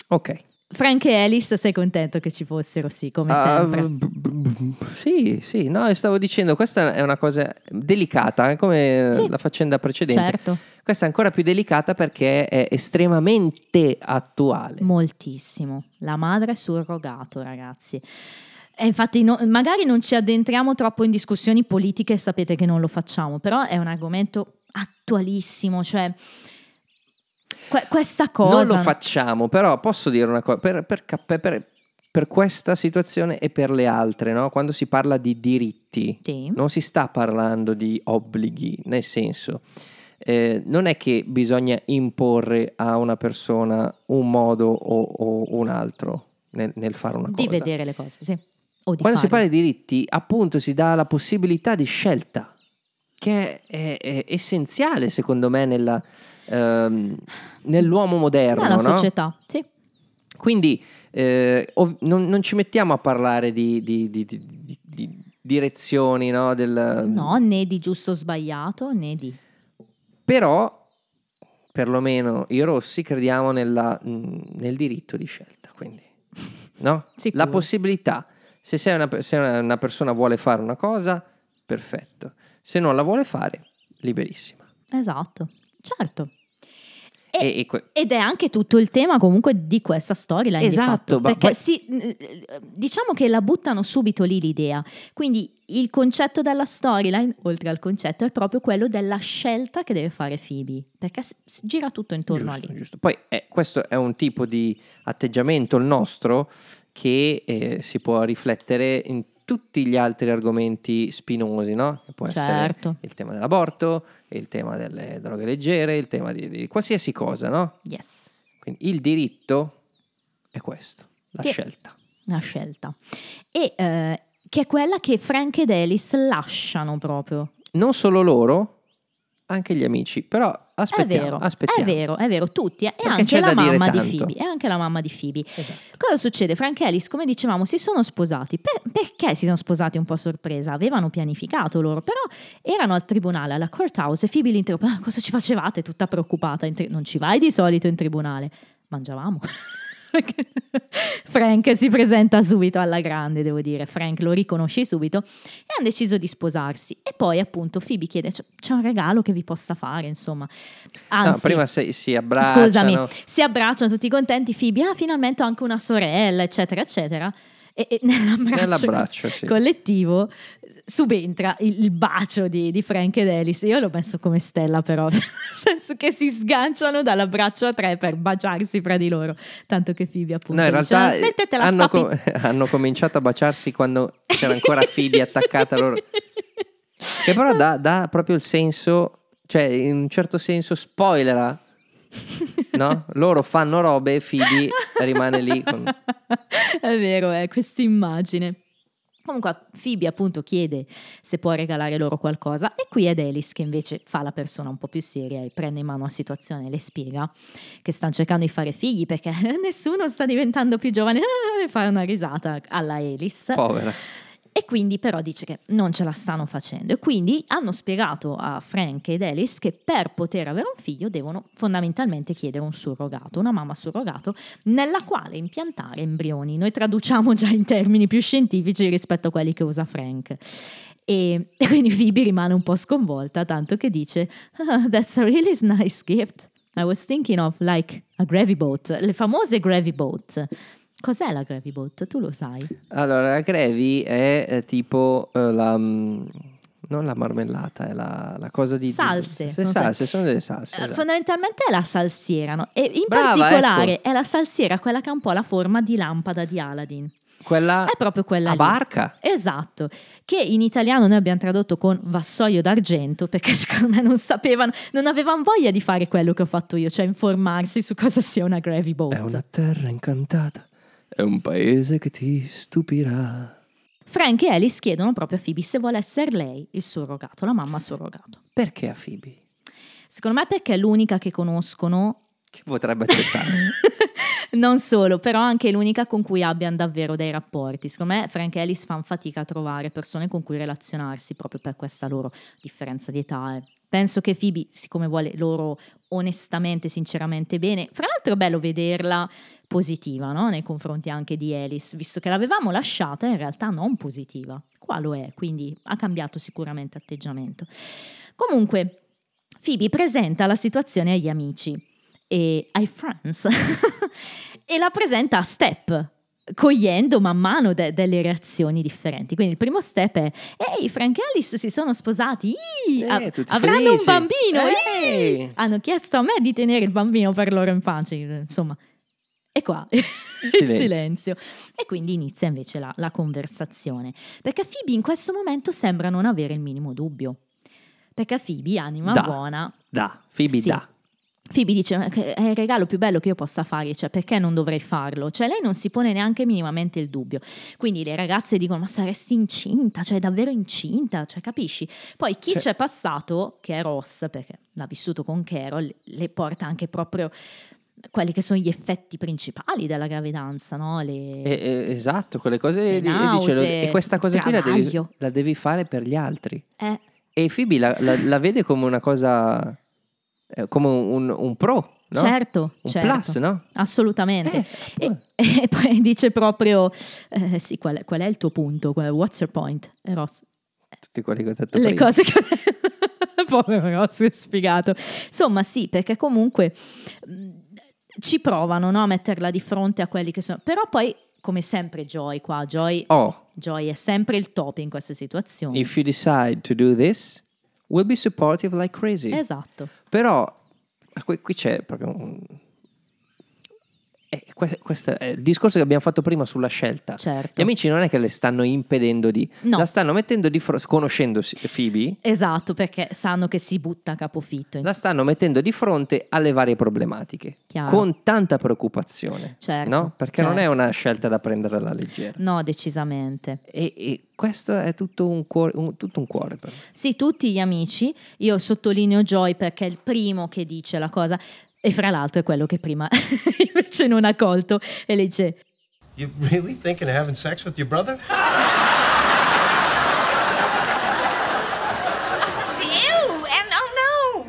Ok. Frank e Alice, sei contento che ci fossero, sì, come Ah, sempre. b- b- b- sì, sì, no, stavo dicendo, questa è una cosa delicata, eh, come Sì. la faccenda precedente. Certo, Questa è ancora più delicata perché è estremamente attuale. moltissimo. La madre surrogato, ragazzi. E infatti no- magari non ci addentriamo troppo in discussioni politiche, sapete che non lo facciamo, però è un argomento attualissimo, cioè que- questa cosa... Non lo facciamo, però posso dire una cosa, per, per per- per questa situazione e per le altre, no? quando si parla di diritti, Sì. non si sta parlando di obblighi, nel senso, eh, non è che bisogna imporre a una persona un modo o, o un altro nel, nel fare una Di cosa. vedere le cose, sì. Di Quando si farle. parla di diritti, appunto, si dà la possibilità di scelta, che è, è essenziale, secondo me, nella, ehm, nell'uomo moderno. Nella no? società, sì. Quindi eh, ov- non, non ci mettiamo a parlare di, di- di- di- di- di direzioni, no? Del, No, né di giusto o sbagliato, né di... Però perlomeno i rossi crediamo nella- nel diritto di scelta, quindi, no? [LAUGHS] La possibilità, se, sei una, se una persona vuole fare una cosa, perfetto, se non la vuole fare, liberissima. Esatto, certo. E- E- que- Ed è anche tutto il tema comunque di questa storyline. di Esatto, fatto, ma perché poi- si- diciamo che la buttano subito lì l'idea. Quindi il concetto della storyline, oltre al concetto, è proprio quello della scelta che deve fare Phoebe. Perché gira tutto intorno Giusto, a lì. giusto. Poi eh, questo è un tipo di atteggiamento, il nostro, che eh, si può riflettere in tutti gli altri argomenti spinosi, no? Che può Certo. essere il tema dell'aborto, il tema delle droghe leggere, il tema di, di qualsiasi cosa, no? Yes. Quindi il diritto è questo, la Che- scelta. Una scelta. E eh, che è quella che Frank ed Alice lasciano proprio. Non solo loro, anche gli amici, però È aspettiamo, vero, aspettiamo. è vero, è vero, tutti. eh, E anche la mamma di. Phoebe. E anche la mamma di Phoebe. Esatto. Cosa succede? Frank e Alice, come dicevamo, si sono sposati. Per- perché si sono sposati un po' a sorpresa? Avevano pianificato loro, però erano al tribunale, alla courthouse, e Phoebe li interrompe. "Ah, cosa ci facevate? Tutta preoccupata. tri- non ci vai di solito in tribunale. Mangiavamo. [LAUGHS] [LAUGHS] Frank si presenta subito alla grande, devo dire. Frank lo riconosci subito e hanno deciso di sposarsi. E poi, appunto, Phoebe chiede: "C'è- c'è un regalo che vi possa fare, insomma. Anzi, No, prima si, si abbracciano. Scusami, si abbracciano tutti contenti. Phoebe, ah, finalmente ho anche una sorella, eccetera, eccetera. E, e nell'abbraccio, Nell'abbraccio, sì. collettivo subentra il, il bacio di, di Frank ed Alice. Io l'ho messo come stella, però, [LAUGHS] nel senso che si sganciano dall'abbraccio a tre per baciarsi fra di loro. Tanto che Phoebe, appunto, No, in dice, realtà "Ah, smettetela, hanno, stop it." com- hanno cominciato a baciarsi quando c'era ancora Phoebe [LAUGHS] attaccata a loro. Che però dà, dà proprio il senso, cioè in un certo senso spoilera, no? Loro fanno robe e Phoebe rimane lì con... [LAUGHS] È vero, è questa immagine. Comunque Phoebe appunto chiede se può regalare loro qualcosa e qui è Alice che invece fa la persona un po' più seria e prende in mano la situazione e le spiega che stanno cercando di fare figli perché [LAUGHS] nessuno sta diventando più giovane e [LAUGHS] fa una risata alla Alice. Povera. E quindi però dice che non ce la stanno facendo. E quindi hanno spiegato a Frank ed Alice che per poter avere un figlio devono fondamentalmente chiedere un surrogato, una mamma surrogato, nella quale impiantare embrioni. Noi traduciamo già in termini più scientifici rispetto a quelli che usa Frank. E, quindi Phoebe rimane un po' sconvolta, tanto che dice: "Ah, That's a really nice gift. I was thinking of like a gravy boat, le famose gravy boat. Cos'è la gravy boat? Tu lo sai? Allora, la gravy è eh, tipo eh, la... mm, non la marmellata, è la, la cosa di... Salse, di- sono salse, sono delle salse. Eh, esatto. Fondamentalmente è la salsiera, no? E in Brava, particolare ecco. è la salsiera quella che ha un po' la forma di lampada di Aladdin. Quella È proprio quella a lì. barca. Esatto, che in italiano noi abbiamo tradotto con vassoio d'argento perché [LAUGHS] secondo me non sapevano, non avevano voglia di fare quello che ho fatto io, cioè informarsi su cosa sia una gravy boat. È una terra incantata, è un paese che ti stupirà. Frank e Alice chiedono proprio a Phoebe se vuole essere lei il surrogato, la mamma surrogato. Perché a Phoebe? Secondo me perché è l'unica che conoscono Che potrebbe accettare. [LAUGHS] non solo, però anche l'unica con cui abbiano davvero dei rapporti. Secondo me Frank e Alice fanno fatica a trovare persone con cui relazionarsi proprio per questa loro differenza di età. Penso che Phoebe, siccome vuole loro onestamente, sinceramente bene, fra l'altro è bello vederla positiva no? nei confronti anche di Alice, visto che l'avevamo lasciata in realtà non positiva. Qua lo è, quindi ha cambiato sicuramente atteggiamento. Comunque, Phoebe presenta la situazione agli amici e ai friends [LAUGHS] e la presenta a step cogliendo man mano de- delle reazioni differenti. Quindi il primo step è Ehi, Frank e Alice si sono sposati, Ih, Eh, avranno felici. un bambino, hanno chiesto a me di tenere il bambino per loro infanzia, insomma. E qua [LAUGHS] il silenzio. silenzio. E quindi inizia invece la, la conversazione. Perché Phoebe in questo momento sembra non avere il minimo dubbio. Perché Phoebe, anima Da. buona, Da, Phoebe Sì. da. Phoebe dice "Ma che è il regalo più bello che io possa fare, cioè perché non dovrei farlo? Cioè lei non si pone neanche minimamente il dubbio. Quindi le ragazze dicono ma saresti incinta, cioè davvero incinta, cioè capisci? Poi chi c'è passato, che è Ross, perché l'ha vissuto con Carol, le porta anche proprio quelli che sono gli effetti principali della gravidanza, no? Le... Eh, esatto, quelle cose. Le e dice, e questa cosa qui la devi, la devi fare per gli altri. Eh, E Phoebe la, la- la vede come una cosa eh, come un, un pro, no? Certo, Un certo. plus, no? Assolutamente. Eh, e, [LAUGHS] e poi dice proprio, eh, sì, qual è, qual è il tuo punto? What's your point? Ross, Tutti quelli che ho detto le prima. cose che... [LAUGHS] Povero Ross, è sfigato. Insomma, sì, perché comunque mh, ci provano no, a metterla di fronte a quelli che sono... Però poi, come sempre, Joy qua, Joy, Oh, Joy è sempre il top in queste situazioni. if you decide to do this, we'll be supportive like crazy. Esatto. Però qui, qui c'è proprio un... eh, que- questo è il discorso che abbiamo fatto prima sulla scelta. Certo. Gli amici non è che le stanno impedendo di... No. La stanno mettendo di fronte... Conoscendo Phoebe, Esatto, perché sanno che si butta a capofitto. la stanno mettendo di fronte alle varie problematiche. Chiaro. Con tanta preoccupazione. Certo, no? Perché non è certo. una scelta da prendere alla leggera. No, decisamente. E, e questo è tutto un cuore, un- tutto un cuore per me. Sì, tutti gli amici, io sottolineo Joy perché è il primo che dice la cosa e fra l'altro è quello che prima [LAUGHS] invece non ha colto e le dice You really thinking of having sex with your brother? Ew! And oh no!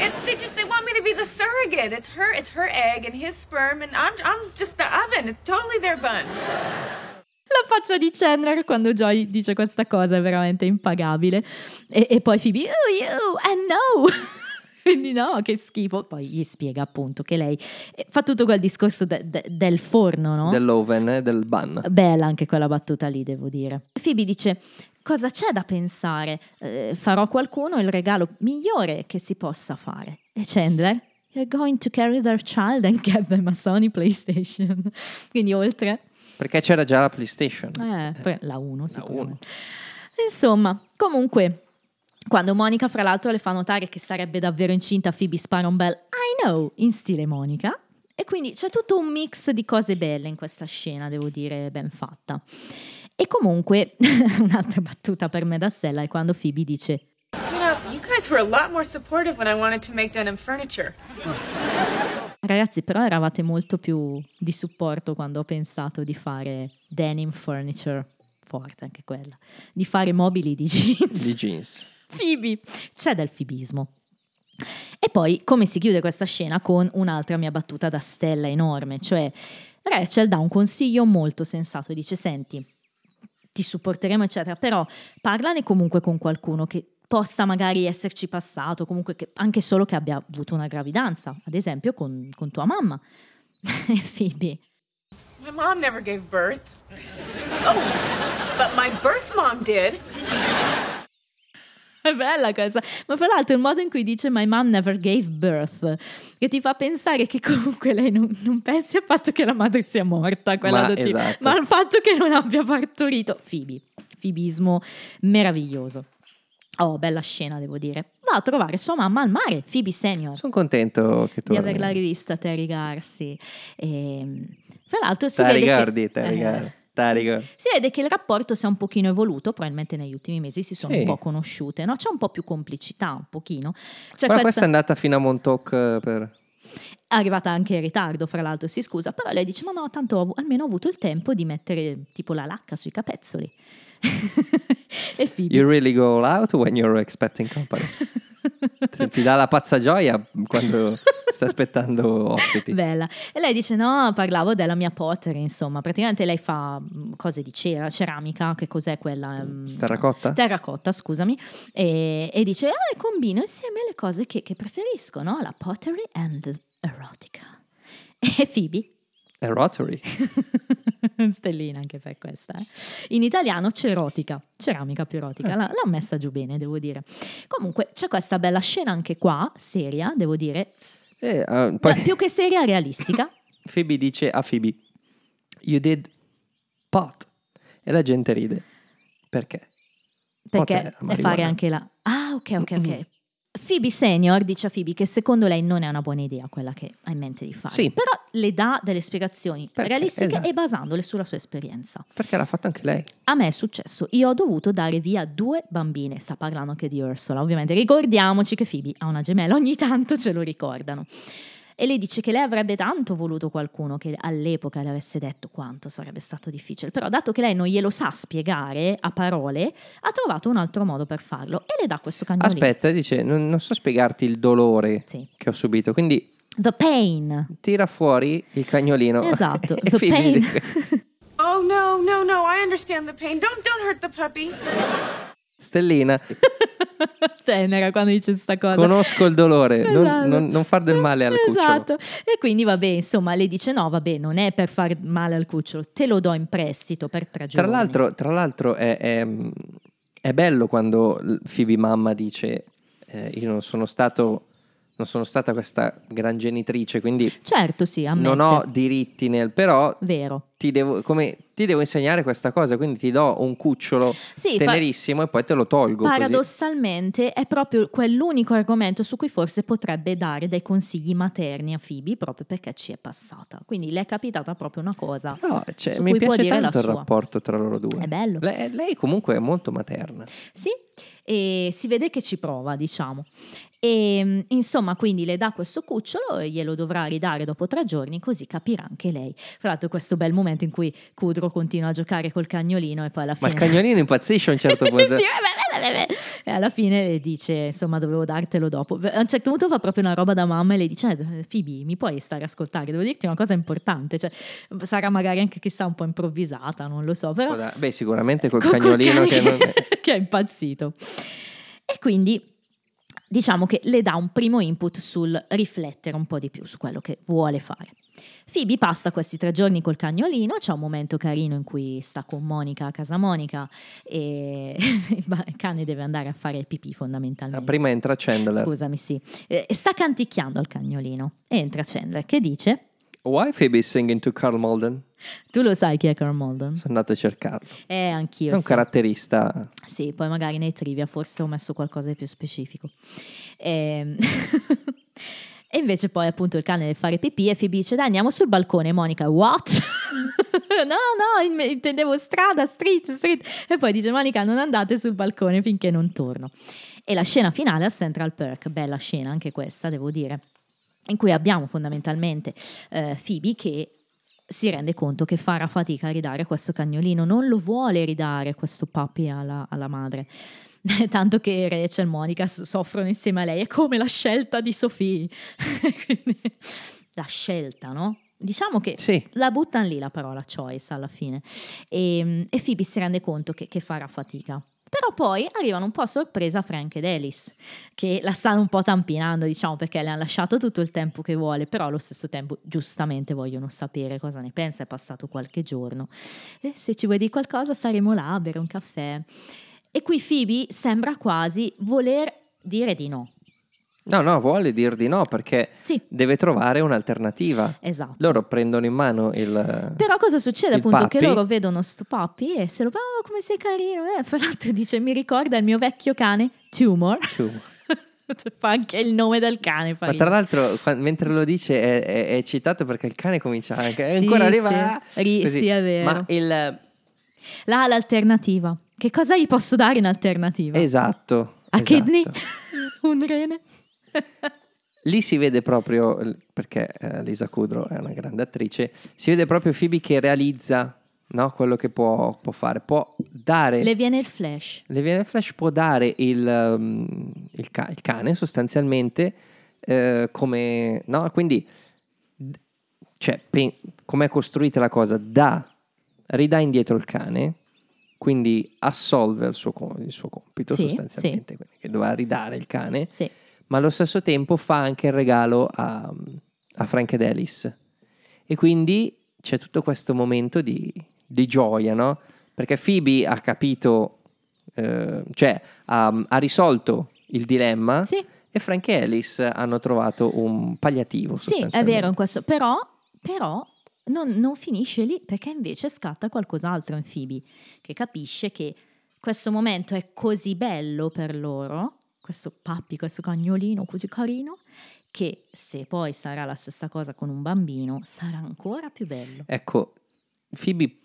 It's they just they want me to be the surrogate. It's her it's her egg and his sperm and I'm I'm just the oven. It's totally their bun. la faccia di Chandler quando Joy dice questa cosa è veramente impagabile e, e poi Phoebe oh you and no [LAUGHS] quindi no che schifo poi gli spiega appunto che lei eh, fa tutto quel discorso de- de- del forno no? Dell'oven, eh, del ban. Bella anche quella battuta lì, devo dire. Phoebe dice: Cosa c'è da pensare? Eh, farò a qualcuno il regalo migliore che si possa fare. E Chandler? You're going to carry their child and get them a Sony PlayStation. [LAUGHS] Quindi oltre. Perché c'era già la PlayStation. Eh, poi la 1 La sicuramente. Insomma, comunque, quando Monica fra l'altro le fa notare che sarebbe davvero incinta, Phoebe spara un bel I know in stile Monica. E quindi c'è tutto un mix di cose belle in questa scena, devo dire, ben fatta. E comunque, [LAUGHS] un'altra battuta per me da Stella è quando Phoebe dice You know, you guys were a lot more supportive when I wanted to make denim furniture. Ragazzi, però eravate molto più di supporto quando ho pensato di fare denim furniture, forte anche quella, di fare mobili di jeans. Di jeans. Phoebe, c'è del fibismo. E poi come si chiude questa scena con un'altra mia battuta da stella enorme, cioè Rachel dà un consiglio molto sensato, dice senti, ti supporteremo eccetera, però parlane comunque con qualcuno che possa magari esserci passato, comunque che- anche solo che abbia avuto una gravidanza, ad esempio con, con tua mamma. [LAUGHS] E Phoebe, My mom never gave birth. Oh, but my birth mom did. È [LAUGHS] bella questa, ma fra l'altro il modo in cui dice My mom never gave birth, che ti fa pensare che comunque lei non, non pensi al fatto che la madre sia morta, quella Ma esatto. ma al fatto che non abbia partorito. Phoebe, fibismo meraviglioso. Oh, bella scena, devo dire. Va a trovare sua mamma al mare, Phoebe Senior. Sono contento che tu Di averla rivista, te rigarsi. E, fra l'altro si Te vede ricordi, che, te eh, sì. ricordi. Si vede che il rapporto si è un pochino evoluto, probabilmente negli ultimi mesi si sono Sì. un po' conosciute, no? C'è un po' più complicità, un pochino. C'è Però questa questa, è andata fino a Montauk eh, per... è arrivata anche in ritardo, fra l'altro, si scusa, però lei dice, ma no, tanto ho almeno ho avuto il tempo di mettere tipo la lacca sui capezzoli. [LAUGHS] e Phoebe, You really go all out when you're expecting company. [LAUGHS] Ti- dà la pazza gioia quando [LAUGHS] stai aspettando ospiti. Bella. E lei dice: No, parlavo della mia pottery, insomma. Praticamente lei fa mm, cose di cera, ceramica, che cos'è quella? Mm, Terracotta? Terracotta, scusami. E, e dice: Ah, e combino insieme le cose che, che preferisco, no? La pottery and erotica. E Phoebe. È rotary. [LAUGHS] Stellina anche per questa. eh. In italiano cerotica, ceramica più erotica. La- l'ho messa giù bene, devo dire. Comunque c'è questa bella scena anche qua, seria, devo dire. Eh, poi Beh, più che seria, realistica. [COUGHS] Phoebe dice a Phoebe, You did pot. E la gente ride. Perché? Pot è Perché la è fare anche la... Ah, ok, ok, ok. [CLEARS THROAT] Phoebe Senior dice a Phoebe che secondo lei non è una buona idea quella che ha in mente di fare. Sì. Però le dà delle spiegazioni Perché? realistiche Esatto. e basandole sulla sua esperienza. Perché l'ha fatto anche lei. A me è successo, io ho dovuto dare via due bambine, sta parlando anche di Ursula, ovviamente ricordiamoci che Phoebe ha una gemella, ogni tanto ce lo ricordano. E lei dice che lei avrebbe tanto voluto qualcuno che all'epoca le avesse detto quanto sarebbe stato difficile, però dato che lei non glielo sa spiegare a parole, ha trovato un altro modo per farlo e le dà questo cagnolino. Aspetta, dice, non, non so spiegarti il dolore Sì. che ho subito, quindi The pain. tira fuori il cagnolino. Esatto, e [LAUGHS] the pain. Oh no, no, no! I understand the pain. Don't, don't hurt the puppy. Stellina, [LAUGHS] Tenera quando dice sta cosa. conosco il dolore, non, Esatto. non- non far del male al cucciolo. Esatto. E quindi vabbè, insomma, lei dice no, vabbè, non è per far male al cucciolo, te lo do in prestito per tre Tra giorni. l'altro, tra l'altro è, è- è bello quando Phoebe mamma dice eh, io non sono stato non sono stata questa gran genitrice, quindi Certo, sì, ammette. non ho diritti nel però Vero. ti devo, come- ti devo insegnare questa cosa, quindi ti do un cucciolo Sì, fa- tenerissimo e poi te lo tolgo. così. Paradossalmente è proprio quell'unico argomento su cui forse potrebbe dare dei consigli materni a Phoebe proprio perché ci è passata. Quindi le è capitata proprio una cosa. No, cioè, su mi cui può piace dire la tanto il sua. rapporto tra loro due. È bello. Lei, lei comunque è molto materna. Sì, e si vede che ci prova, diciamo. E mh, insomma, quindi le dà questo cucciolo e glielo dovrà ridare dopo tre giorni, così capirà anche lei. Tra l'altro, questo bel momento in cui Kudro continua a giocare col cagnolino e poi alla Ma fine. il cagnolino impazzisce a un certo [LAUGHS] punto. Sì. E alla fine le dice, insomma, dovevo dartelo dopo. A un certo punto fa proprio una roba da mamma e le dice, eh, Phoebe, mi puoi stare a ascoltare? Devo dirti una cosa importante. Cioè, sarà magari anche chissà un po' improvvisata, non lo so, però... Beh, sicuramente col Con quel cagnolino cane che non [LAUGHS] che è impazzito. E quindi diciamo che le dà un primo input sul riflettere un po' di più su quello che vuole fare. Phoebe passa questi tre giorni col cagnolino, c'è un momento carino in cui sta con Monica a casa Monica e [LAUGHS] il cane deve andare a fare pipì fondamentalmente. Prima entra Chandler. Scusami, sì. Eh, sta canticchiando al cagnolino. Entra Chandler che dice: Why Phoebe is singing to Carl Malden? Tu lo sai chi è Carl Malden? Sono andato a cercarlo. Eh, anch'io. È un sì. caratterista. Sì, poi magari nei trivia forse ho messo qualcosa di più specifico. Ehm, [LAUGHS] E invece poi appunto il cane deve fare pipì e Phoebe dice dai andiamo sul balcone. Monica, what? [LAUGHS] no, no, in- intendevo strada, street, street. E poi dice Monica non andate sul balcone finché non torno. E la scena finale a Central Perk, bella scena anche questa devo dire, in cui abbiamo fondamentalmente eh, Phoebe che si rende conto che farà fatica a ridare questo cagnolino, non lo vuole ridare questo puppy alla, alla madre. [LAUGHS] Tanto che Rachel e Monica soffrono insieme a lei, è come la scelta di. [LAUGHS] Quindi, la scelta, no? Diciamo che Sì. la buttano lì la parola choice alla fine. E, e Phoebe si rende conto che, che farà fatica. Però poi arrivano un po' a sorpresa Frank ed Alice, che la stanno un po' tampinando, diciamo, perché le hanno lasciato tutto il tempo che vuole, però allo stesso tempo giustamente vogliono sapere cosa ne pensa, è passato qualche giorno. E se ci vuoi dire qualcosa saremo là a bere un caffè. E qui Phoebe sembra quasi voler dire di no. No, no, vuole dir di no perché Sì. deve trovare un'alternativa. Esatto. Loro prendono in mano il... Però cosa succede appunto? Che puppy? loro vedono sto puppy e se lo oh come sei carino, eh? fra l'altro dice mi ricorda il mio vecchio cane Tumor, tumor. [LAUGHS] fa anche il nome del cane. fa Ma tra l'altro, qua- mentre lo dice, è, è- è eccitato perché il cane comincia anche. È Sì, ancora arriva. sì. Ri- sì, è vero. Ma il. Là l'alternativa. Che cosa gli posso dare in alternativa? Esatto. A esatto. kidney? [LAUGHS] Un rene? Lì si vede proprio, perché eh, Lisa Kudrow è una grande attrice, si vede proprio Phoebe che realizza no, quello che può, può fare. Può dare. Le viene il flash. Le viene Flash può dare il, um, il ca- il cane sostanzialmente eh, come... No? Quindi, cioè, pe- com'è costruita la cosa? Da, ridà indietro il cane, quindi assolve il suo, il suo compito Sì, sostanzialmente, quindi che doveva ridare il cane, Sì. Ma allo stesso tempo fa anche il regalo a, a Frank ed Alice. E quindi c'è tutto questo momento di, di gioia, no? Perché Phoebe ha capito, eh, cioè ha, ha risolto il dilemma Sì. e Frank e Alice hanno trovato un palliativo. Sì, è vero in questo, però, però non, non finisce lì perché invece scatta qualcos'altro in Phoebe che capisce che questo momento è così bello per loro, questo pappi, questo cagnolino così carino, che se poi sarà la stessa cosa con un bambino sarà ancora più bello. Ecco, Phoebe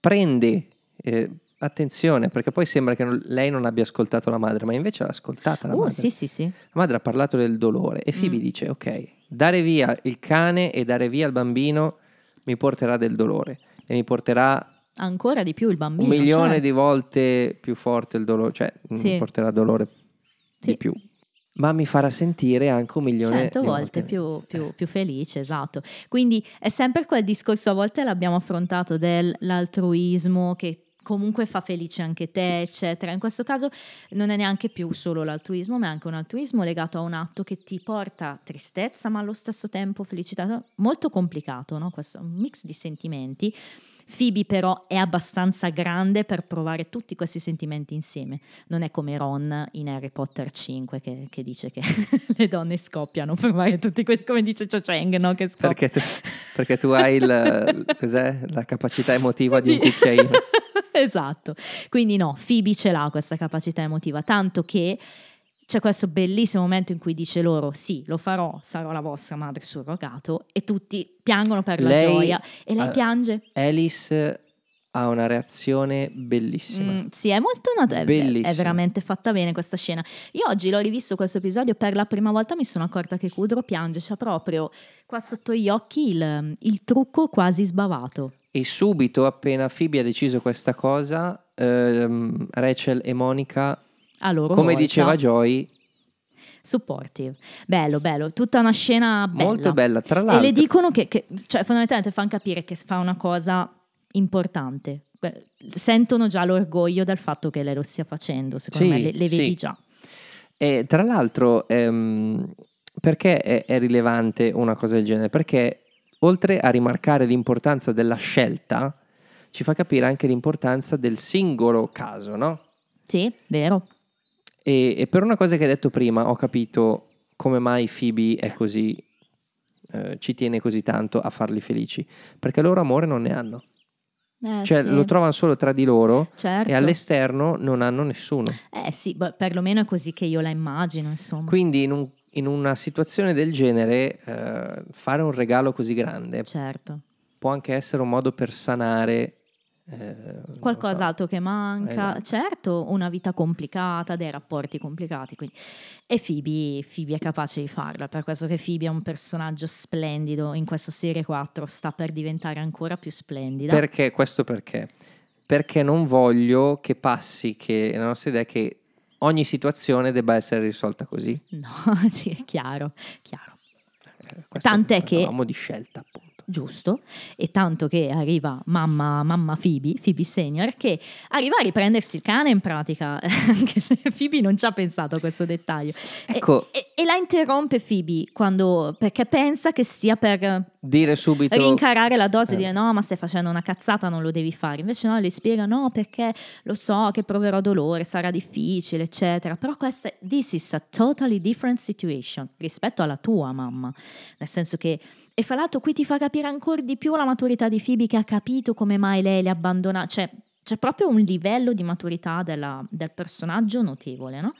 prende eh, attenzione perché poi sembra che non- lei non abbia ascoltato la madre, ma invece l'ha ascoltata la Uh, madre. sì, sì, sì. La madre ha parlato del dolore e Phoebe Mm. dice: Ok, dare via il cane e dare via il bambino mi porterà del dolore e mi porterà Ancora di più il bambino. un milione certo. di volte più forte il dolore, cioè Sì. mi porterà dolore Sì. di più. Ma mi farà sentire anche un milione Cento di volte più, più- più felice, esatto. Quindi è sempre quel discorso, a volte l'abbiamo affrontato dell'altruismo che comunque fa felice anche te, eccetera. In questo caso non è neanche più solo l'altruismo, ma è anche un altruismo legato a un atto che ti porta tristezza, ma allo stesso tempo felicità. Molto complicato, no? Questo è un mix di sentimenti. Phoebe però è abbastanza grande per provare tutti questi sentimenti insieme. Non è come Ron in Harry Potter 5 che, che dice che [LAUGHS] le donne scoppiano per provare tutti questi, come dice Cho Chang, no? Che scoppia. Perché tu, perché tu hai il, [LAUGHS] cos'è? la capacità emotiva di un cucchiaino. [LAUGHS] esatto. Quindi no, Phoebe ce l'ha questa capacità emotiva, tanto che c'è questo bellissimo momento in cui dice loro sì, lo farò, sarò la vostra madre surrogato e tutti piangono per la Lei- gioia e lei ah, piange. Alice ha una reazione bellissima. Mm, sì, è molto nat- è, è veramente fatta bene questa scena. Io oggi l'ho rivisto questo episodio per la prima volta, mi sono accorta che Kudrow piange, c'ha proprio qua sotto gli occhi il, il trucco quasi sbavato. E subito, appena Phoebe ha deciso questa cosa, ehm, Rachel e Monica, A loro come volta. diceva Joy, Supportive. Bello, bello. Tutta una scena bella. molto bella. Tra E l'altro, le dicono che, che- cioè fondamentalmente fanno capire che fa una cosa importante. Sentono già l'orgoglio del fatto che lei lo stia facendo, secondo Sì, me le, le sì. vedi già. E tra l'altro, ehm, perché è, è rilevante una cosa del genere? Perché oltre a rimarcare l'importanza della scelta, ci fa capire anche l'importanza del singolo caso, no? Sì, vero. E, e per una cosa che hai detto prima, ho capito come mai Phoebe è così, eh, ci tiene così tanto a farli felici. Perché loro amore non ne hanno. Eh, Cioè, sì. lo trovano solo tra di loro Certo. e all'esterno non hanno nessuno. Eh sì, beh, perlomeno è così che io la immagino, insomma. Quindi in, un- in una situazione del genere eh, fare un regalo così grande Certo. può anche essere un modo per sanare eh, non so. Qualcos'altro che manca, Esatto. certo, una vita complicata, dei rapporti complicati. Quindi. E Phoebe, Phoebe è capace di farlo, è per questo che Phoebe è un personaggio splendido in questa serie 4, sta per diventare ancora più splendida. Perché questo perché? Perché non voglio che passi che la nostra idea è che ogni situazione debba essere risolta così. No, [LAUGHS] sì, è chiaro, chiaro. Eh, Tant'è che- parlavamo di scelta, appunto. Giusto, e tanto che arriva mamma, mamma Phoebe, Phoebe Senior, che arriva a riprendersi il cane in pratica, [LAUGHS] anche se Phoebe non ci ha pensato a questo dettaglio. E- Ecco. E, e la interrompe Phoebe quando, perché pensa che stia per Dire subito rincarare la dose e Eh. dire no, ma stai facendo una cazzata, non lo devi fare. Invece no, le spiega no, perché lo so che proverò dolore, sarà difficile, eccetera. Però questa, this is a totally different situation rispetto alla tua mamma. Nel senso che, e fra l'altro qui ti fa capire ancora di più la maturità di Phoebe che ha capito come mai lei le abbandona. Cioè, c'è proprio un livello di maturità della- del personaggio notevole, no?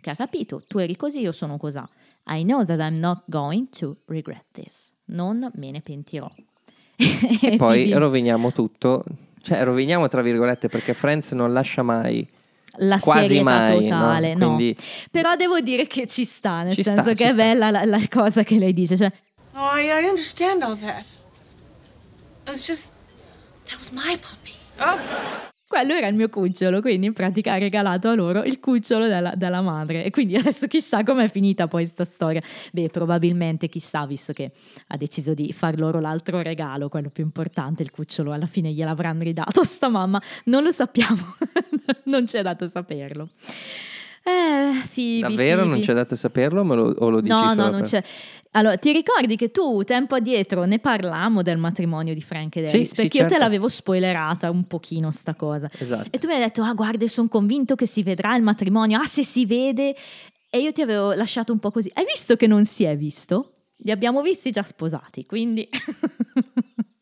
Che ha capito, tu eri così, io sono così. I know that I'm not going to regret this. Non me ne pentirò. e [LAUGHS] poi Phoebe- roviniamo tutto. Cioè, roviniamo tra virgolette perché Friends non lascia mai la quasi mai, totale, no? no. Quindi Però devo dire che ci sta, nel Ci sta, senso ci che è sta. bella la, la cosa che lei dice. Cioè, Oh, I, I understand all that. It was just. That was my puppy. Oh. quello era il mio cucciolo, quindi in pratica ha regalato a loro il cucciolo della, della madre. E quindi adesso chissà com'è finita poi sta storia. Beh, probabilmente chissà, visto che ha deciso di far loro l'altro regalo, quello più importante, il cucciolo alla fine gliel'avranno ridato sta mamma. Non lo sappiamo, [LAUGHS] non ci è dato saperlo. Eh, Phoebe, davvero non Phoebe. c'è dato saperlo o, me lo, o lo dici No, no, non per- c'è. Allora, ti ricordi che tu tempo addietro ne parlammo del matrimonio di Frank Sì, Alice? sì, perché io te certo. l'avevo spoilerata un pochino sta cosa. Esatto. E tu mi hai detto, ah guarda, sono convinto che si vedrà il matrimonio, ah se si vede. E io ti avevo lasciato un po' così. Hai visto che non si è visto? Li abbiamo visti già sposati, quindi... [LAUGHS]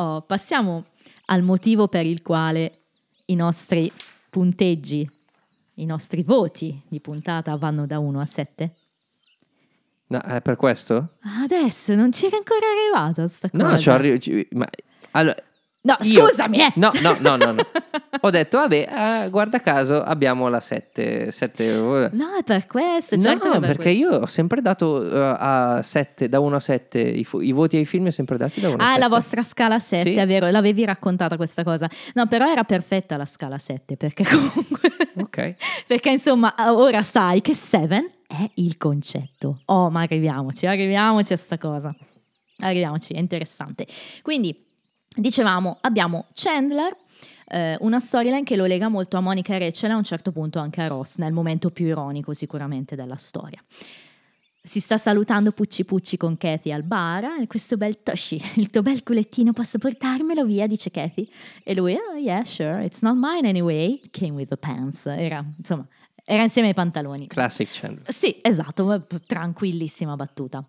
Oh, passiamo al motivo per il quale i nostri punteggi, i nostri voti di puntata vanno da 1 a 7. No, è per questo? Adesso non c'era ancora arrivata sta cosa. No, ci arri- ci- ma, allora, No, io- scusami, eh. No, no, no, no, no. [LAUGHS] Ho detto, vabbè, eh, guarda caso, abbiamo la 7. No, è per questo. No, certo che è per perché questo. io ho sempre dato eh, a 7, da 1 a 7, i, fu- i voti ai film li ho sempre dati da 1 a 7. Ah, la vostra scala 7, Sì. è vero, l'avevi raccontata questa cosa. No, però era perfetta la scala 7, perché [LAUGHS] comunque... Ok. perché insomma, ora sai che 7 è il concetto. Oh, ma arriviamoci, arriviamoci a sta cosa. Arriviamoci, è interessante. Quindi, dicevamo, abbiamo Chandler, eh, una storyline che lo lega molto a Monica e Rachel e a un certo punto anche a Ross, nel momento più ironico sicuramente della storia. Si sta salutando Pucci Pucci con Kathy al bar. "Ah, Questo bel Toshi, il tuo bel culettino, posso portarmelo via? Dice Kathy. E lui, oh yeah, sure, it's not mine anyway. Came with the pants. Era, insomma, era insieme ai pantaloni. Classic Chandler. Sì, esatto, tranquillissima battuta.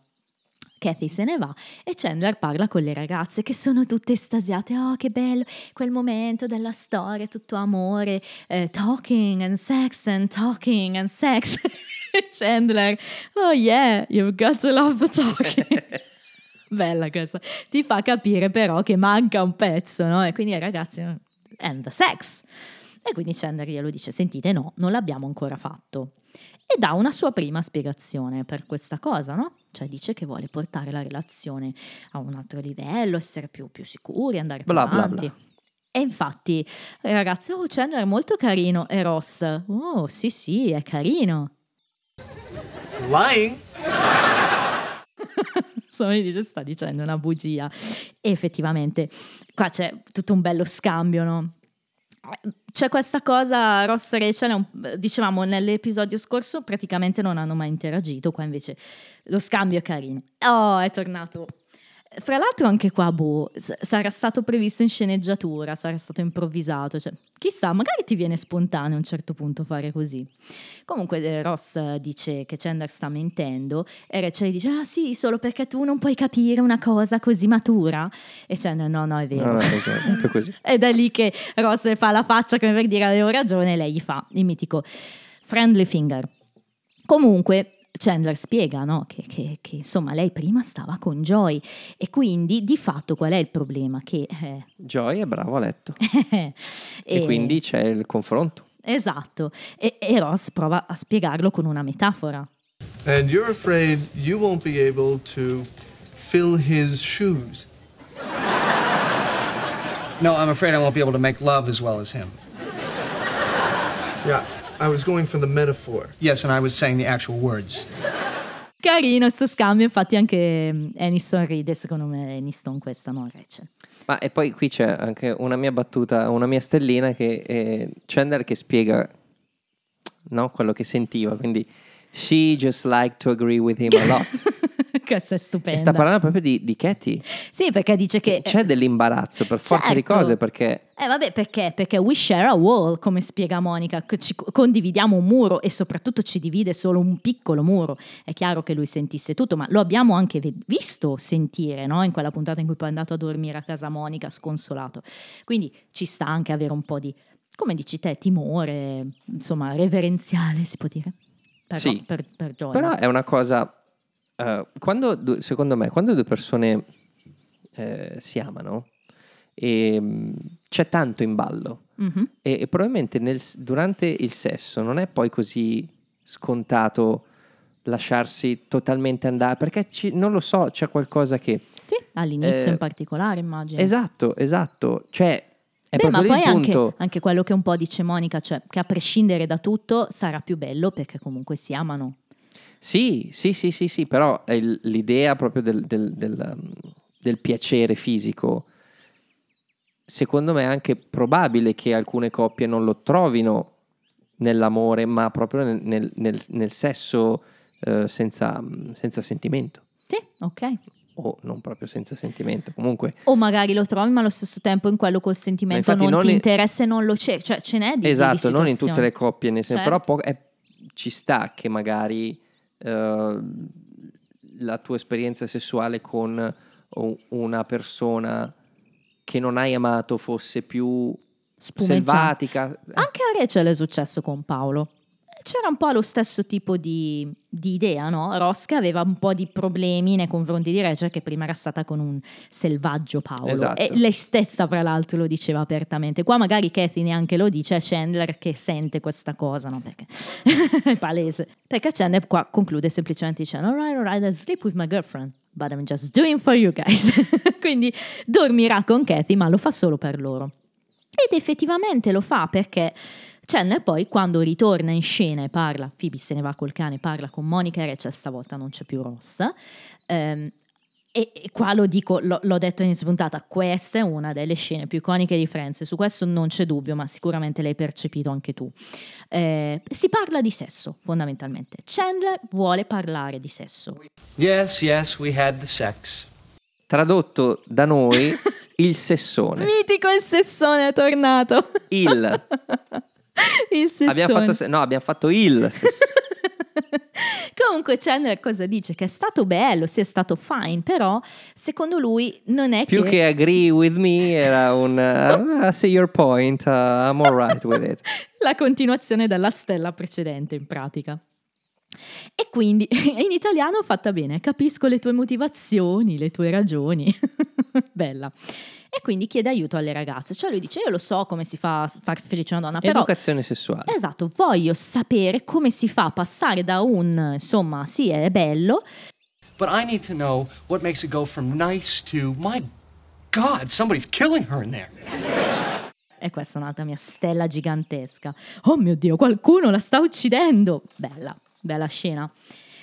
Kathy se ne va e Chandler parla con le ragazze che sono tutte estasiate. Oh, che bello, quel momento della storia, tutto amore, eh, talking and sex and talking and sex. [LAUGHS] Chandler, oh yeah, you've got to love the talking. [LAUGHS] Bella questa. Ti fa capire però che manca un pezzo, no? E quindi ragazzi, and the sex. E quindi Chandler glielo dice, sentite no, non l'abbiamo ancora fatto. E dà una sua prima spiegazione per questa cosa, no? Cioè dice che vuole portare la relazione a un altro livello, essere più, più sicuri, andare più Bla, bla, avanti. bla. E infatti, ragazzi, oh Chandler è molto carino. E Ross, oh sì sì, è carino. Lying? [LAUGHS] Insomma, mi dice, sta dicendo una bugia. E effettivamente, qua c'è tutto un bello scambio, no? C'è questa cosa, Ross e Rachel, un- dicevamo nell'episodio scorso, praticamente non hanno mai interagito, qua invece lo scambio è carino. Oh, è tornato. Fra l'altro anche qua, boh, sarà stato previsto in sceneggiatura, sarà stato improvvisato, cioè, chissà, magari ti viene spontaneo a un certo punto fare così. Comunque eh, Ross dice che Chandler sta mentendo e Rachel dice, ah sì, solo perché tu non puoi capire una cosa così matura. E Chandler, no, no, è vero. No, no, è così. [LAUGHS] È lì che Ross fa la faccia come per dire avevo ragione e lei gli fa il mitico friendly finger. Comunque Chandler spiega no, che, che- che, insomma lei prima stava con Joy e quindi di fatto qual è il problema? Che, eh, Joy è bravo a letto. [LAUGHS] E, e- quindi c'è il confronto. Esatto, e, e Ross prova a spiegarlo con una metafora. And you're afraid you won't be able to fill his shoes. No, I'm afraid I won't be able to make love as well as him. Yeah, I was going for the metaphor. Yes, and I was saying the actual words. Carino sto scambio, infatti anche mm, Aniston ride, secondo me Aniston questa no Rachel. Ma e poi qui c'è anche una mia battuta, una mia stellina che è Chandler che spiega no, quello che sentiva, quindi she just liked to agree with him a lot. [LAUGHS] Questa è e stupenda. sta parlando proprio di, di Katie. Sì, perché dice che... C'è dell'imbarazzo per forza di Certo. cose perché Eh vabbè, perché? Perché we share a wall, come spiega Monica, ci condividiamo un muro e soprattutto ci divide solo un piccolo muro. È chiaro che lui sentisse tutto, ma lo abbiamo anche visto sentire, no? In quella puntata in cui poi è andato a dormire a casa Monica, sconsolato. Quindi ci sta anche avere un po' di, come dici te, timore, insomma, reverenziale, si può dire? Per, Sì. per, per. Però è una cosa, eh, quando, secondo me, quando due persone eh, si amano, e, mh, c'è tanto in ballo Mhm. e, e probabilmente nel durante il sesso non è poi così scontato lasciarsi totalmente andare, perché ci- non lo so, c'è qualcosa che... Sì, all'inizio Eh, in particolare, immagino. Esatto, esatto, cioè è Beh, ma poi anche, anche quello che un po' dice Monica, cioè che a prescindere da tutto sarà più bello perché comunque si amano. Sì, sì, sì, sì, sì, però l'idea proprio del, del- del, um, del piacere fisico, secondo me è anche probabile che alcune coppie non lo trovino nell'amore, ma proprio nel, nel- nel- nel sesso eh, senza, senza sentimento, Sì, ok. o non proprio senza sentimento, comunque. O magari lo trovi, ma allo stesso tempo in quello col sentimento non, non ti in- interessa e non lo cerchi. Cioè, ce n'è di Esatto, di non in tutte le coppie, nel senso, Certo. però po- è- ci sta che magari la tua esperienza sessuale con una persona che non hai amato fosse più Spumeggiante. selvatica. Anche a Rachel è successo con Paolo. C'era un po' lo stesso tipo di, di idea, no? Ross che aveva un po' di problemi nei confronti di Rachel che prima era stata con un selvaggio Paolo Esatto. e lei stessa fra l'altro lo diceva apertamente. Qua magari Kathy neanche lo dice, è Chandler che sente questa cosa, no? Perché [LAUGHS] è palese. Perché Chandler qua conclude semplicemente dicendo alright, alright, I'll sleep with my girlfriend. But I'm just doing for you guys. [LAUGHS] Quindi dormirà con Kathy, ma lo fa solo per loro. Ed effettivamente lo fa perché Chandler poi quando ritorna in scena e parla, Phoebe se ne va col cane, parla con Monica e Rachel, stavolta non c'è più Ross. ehm, e, e qua lo dico, l'ho, l'ho detto inizio puntata, questa è una delle scene più iconiche di Friends, su questo non c'è dubbio, ma sicuramente l'hai percepito anche tu. Eh, si parla di sesso, fondamentalmente. Chandler vuole parlare di sesso. Yes, yes, we had the sex. Tradotto da noi, [LAUGHS] il sessone. Mitico il sessone è tornato. Il. [LAUGHS] [LAUGHS] il sessone. Abbiamo fatto, se- no, abbiamo fatto il sessone. [LAUGHS] Comunque Chandler cosa dice? Che è stato bello, sì è stato fine, però secondo lui non è Più che agree with me era un uh, [LAUGHS] I see your point, uh, I'm alright with it. la continuazione della stella precedente in pratica. E quindi in italiano fatta bene, capisco le tue motivazioni, le tue ragioni. Bella. E quindi chiede aiuto alle ragazze. Cioè lui dice, io lo so come si fa a far felice una donna, però... Educazione sessuale. Esatto, voglio sapere come si fa a passare da un, insomma, sì, è bello, But I need to know what makes it go from nice to, my God, somebody's killing her in there. E questa è un'altra mia stella gigantesca. Oh mio Dio, qualcuno la sta uccidendo! Bella, bella scena.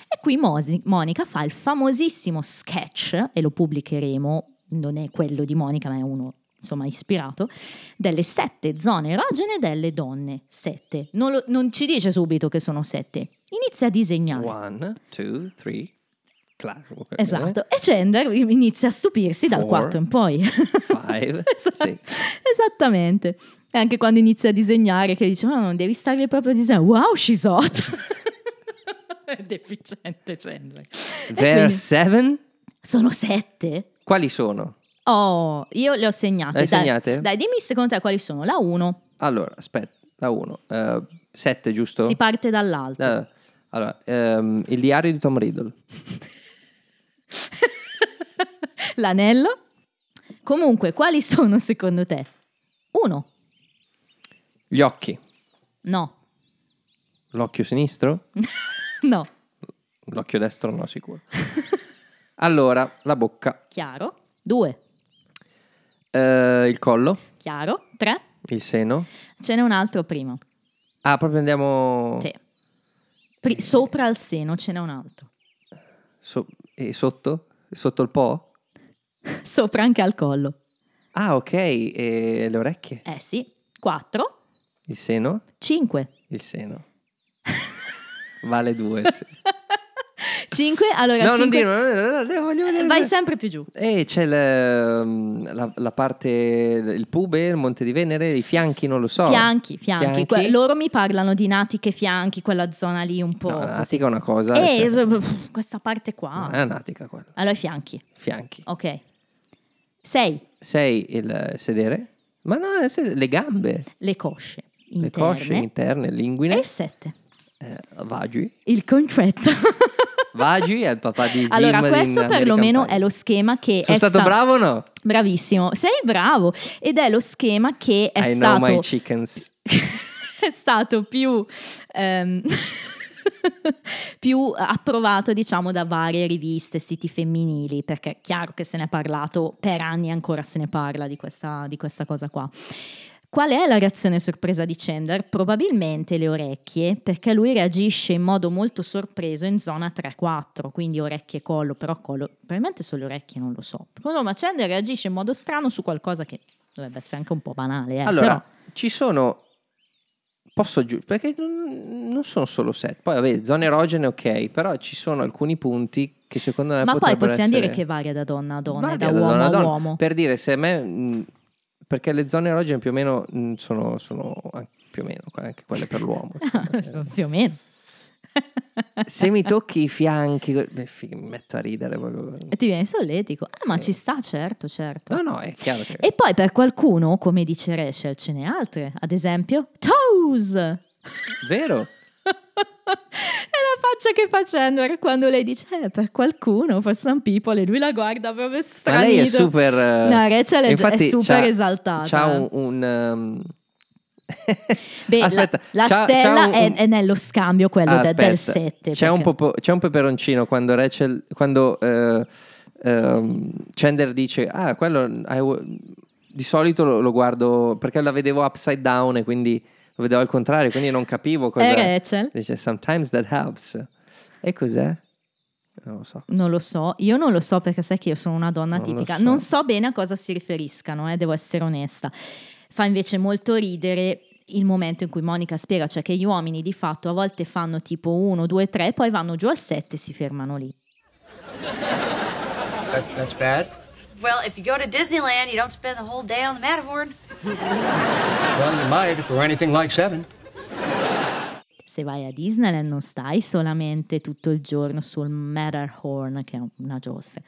E qui Mosi- Monica fa il famosissimo sketch, e lo pubblicheremo, non è quello di Monica, ma è uno insomma ispirato, delle sette zone erogene delle donne. Sette. Non, lo- non ci dice subito che sono sette. Inizia a disegnare. One, two, three. Claro. Esatto. E Chandler inizia a stupirsi dal Four. quarto in poi. Five. [LAUGHS] Sì. Esattamente. E anche quando inizia a disegnare, che dice: Ma non devi stargli proprio a disegnare. Wow, she's hot. [LAUGHS] È deficiente Chandler. There are seven? sono sette? Quali sono? Oh, io le ho segnate. Le hai dai, segnate? Dai, dimmi secondo te quali sono. La 1 Allora, aspetta, la uno. Eh, sette, giusto? si parte dall'alto. Eh, allora, ehm, il diario di Tom Riddle. [LAUGHS] L'anello. Comunque, quali sono secondo te? Uno. Gli occhi. No. L'occhio sinistro? [LAUGHS] No. L'occhio destro no, sicuro. [LAUGHS] Allora, la bocca. Chiaro. Due. Eh, il collo. Chiaro. Tre. Il seno. Ce n'è un altro prima. Ah, proprio andiamo... Sì. Pri- sopra al seno ce n'è un altro. so- e sotto? Sotto il po'? [LAUGHS] Sopra anche al collo. Ah, ok. E le orecchie? Eh sì. Quattro. Il seno? Cinque. Il seno. Vale due, sì. [LAUGHS] Cinque. Allora, No, non cinque... dire, no, no, voglio vedere. Vai se- sempre più giù. E c'è le- la, la parte, il pube, il Monte di Venere, i fianchi, non lo so. Fianchi, fianchi. Fianchi? Que- loro mi parlano di natiche fianchi, quella zona lì un po'. No, natica è una cosa. Eh, cioè, pff, questa parte qua. non è natica quella. Allora, i fianchi. Fianchi. Ok. Sei. Sei il sedere. Ma no, le gambe, Le cosce le interne. cosce interne, linguine, E sette. eh, vagi. Il concetto. [LAUGHS] Vagi è il papà di Jim allora, questo perlomeno è lo schema che Sono è stato sta- bravo o no? Bravissimo, sei bravo. Ed è lo schema che è I stato know my chickens. [LAUGHS] è stato più, ehm, [LAUGHS] più approvato, diciamo, da varie riviste, siti femminili, perché è chiaro che se ne è parlato per anni, ancora se ne parla di questa, di questa cosa qua. Qual è la reazione sorpresa di Chandler? Probabilmente le orecchie, perché lui reagisce in modo molto sorpreso in zona 3-4, quindi orecchie e collo, però collo, probabilmente solo le orecchie, non lo so. Secondo me Chandler reagisce in modo strano su qualcosa che dovrebbe essere anche un po' banale, eh, allora, però- ci sono... Posso giù perché non, sono solo set. Poi, vabbè, zone erogene, ok, però ci sono alcuni punti che secondo me Ma poi possiamo dire essere- che varia da donna a donna, da, da uomo donna a donna. uomo. Per dire, se a me... perché le zone erogene più o meno mh, sono, sono anche- più o meno anche quelle per l'uomo. [LAUGHS] insomma. Più o meno. se mi tocchi i fianchi, beh, mi metto a ridere proprio. E ti viene solletico. Ah, ma ci sta, certo, certo. No, no, è chiaro che... E poi per qualcuno, come dice Rachel, ce n'è altre. Ad esempio, toes! Vero? [LAUGHS] [LAUGHS] la faccia che fa Chandler quando lei dice, eh, per qualcuno, for some people, e lui la guarda proprio Ma stranito. lei è super... eh, No, Rachel è, infatti è super c'ha- esaltata. C'ha un... un, um, Beh, la- Aspetta, la, c'ha- stella c'ha un- è, è nello scambio quello Ah, de- del aspetta, 7. C'è un, popo- c'è un peperoncino quando Rachel, quando eh, ehm, Chandler dice, ah, quello I di solito lo, lo guardo perché la vedevo upside down e quindi lo vedevo al contrario, quindi non capivo cosa... È Rachel? Dice, sometimes that helps. E cos'è? Non lo so. Non lo so, io non lo so perché sai che io sono una donna Non tipica. so. Non so bene a cosa si riferiscano, eh, devo essere onesta. Fa invece molto ridere il momento in cui Monica spiega, cioè che gli uomini di fatto a volte fanno tipo 1, 2, 3, poi vanno giù al 7 e si fermano lì. That, that's bad? Well, if you go to Disneyland, you don't spend the whole day on the Matterhorn. Well, you might if it were anything like seven. Se vai a Disneyland non stai solamente tutto il giorno sul Matterhorn, che è una giostra.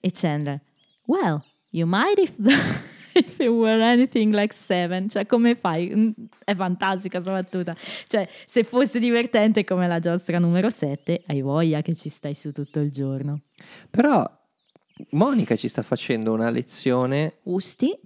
E Chandler, well, you might if, [LAUGHS] if it were anything like seven. Cioè, come fai? Mm, È fantastica questa battuta. Cioè, se fosse divertente come la giostra numero 7, hai voglia che ci stai su tutto il giorno. Però Monica ci sta facendo una lezione Usti,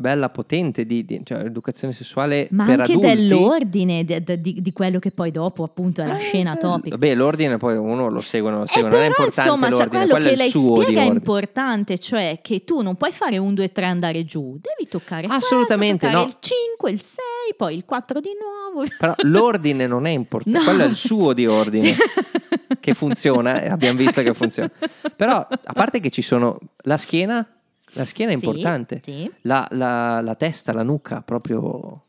bella potente di, di- cioè, educazione sessuale ma per anche adulti. dell'ordine di, di- di quello che poi dopo appunto è la Eh, scena sì. topica. Beh, l'ordine poi uno lo segue, non lo Eh, segue, non è però, importante insomma, cioè, quello quello che lei spiega è importante, cioè che tu non puoi fare un 2 3 andare giù, devi toccare Assolutamente questo, toccare no. il 5, il 6, poi il 4 di nuovo. Però l'ordine non è importante, [LAUGHS] No. quello è il suo di ordine Sì. che funziona, abbiamo visto che funziona. Però a parte che ci sono la schiena, la schiena è Sì, importante, Sì, la, la- la testa, la nuca, proprio...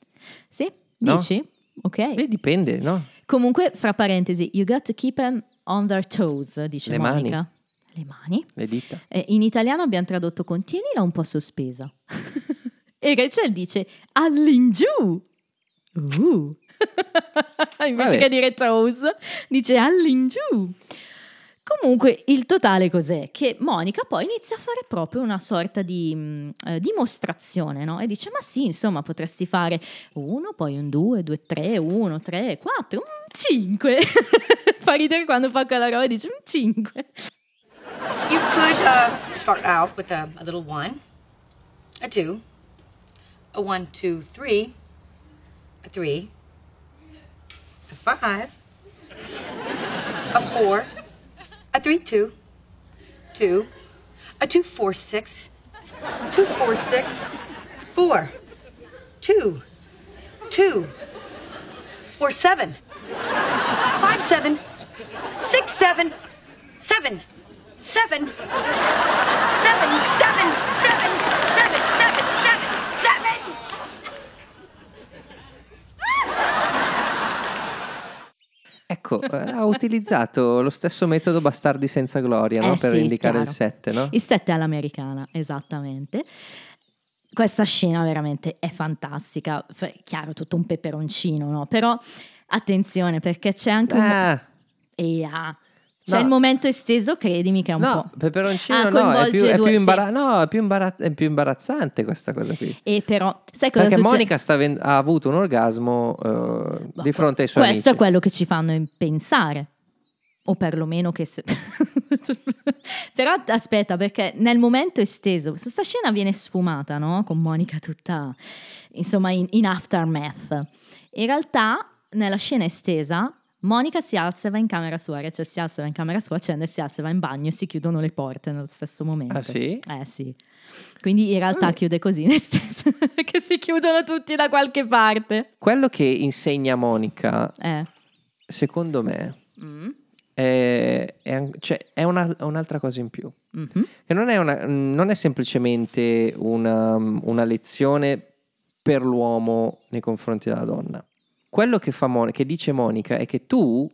sì, No? dici? Ok. Eh, dipende, no? Comunque, fra parentesi, you got to keep them on their toes, dice Le Monica. Le mani. Le dita. Eh, in italiano abbiamo tradotto contienila un po' sospesa. [LAUGHS] e Rachel dice all'ingiù. Uh. [LAUGHS] Invece Vabbè. che dire toes, dice all'ingiù. Comunque il totale cos'è? Che Monica poi inizia a fare proprio una sorta di mh, eh, dimostrazione, no? E dice, ma sì, insomma, potresti fare uno, poi un due, due, tre, uno, tre, quattro, un cinque. [LAUGHS] fa ridere quando fa quella roba e dice un cinque. You could uh, start out with a, a little one, a two, a one, two, three, a three, a five, a four, a 3 2, 2, a 2 4 4 2, 2, 4 7, 5 7, 6 7, 7, 7, 7, 7, 7, 7, 7, 7, 7. Ecco, eh, ha utilizzato lo stesso metodo Bastardi senza gloria no? Eh per sì, indicare il chiaro. 7, no? Il 7 all'americana, esattamente. Questa scena veramente è fantastica. F- chiaro, tutto un peperoncino, no? Però attenzione perché c'è anche un... Ah, E ah, c'è No. il momento esteso, credimi che è un no, po'... peperoncino Ah, no, è più, coinvolge è più due- imbara- sì. no, è più imbarazz- è più imbarazzante questa cosa qui. E però, sai cosa Perché succede? Monica aven- ha avuto un orgasmo eh, di fronte ai suoi Questo amici. è quello che ci fanno pensare. O perlomeno che... se- [LAUGHS] Però aspetta, perché nel momento esteso, questa scena viene sfumata, no? Con Monica tutta, insomma, in, in aftermath. In realtà, nella scena estesa, Monica si alza e va in camera sua, cioè si alza e va in camera sua, accende, si alza e va in bagno e si chiudono le porte nello stesso momento. Ah, sì? Eh sì. Quindi in realtà chiude così, [LAUGHS] nel senso che si chiudono tutti da qualche parte. Quello che insegna Monica, Eh. secondo me, Mm. è, è cioè, è una- un'altra cosa in più. Mhm. Che non è, una- non è semplicemente una, una lezione per l'uomo nei confronti della donna. Quello che, fa Mon- che dice Monica è che tu,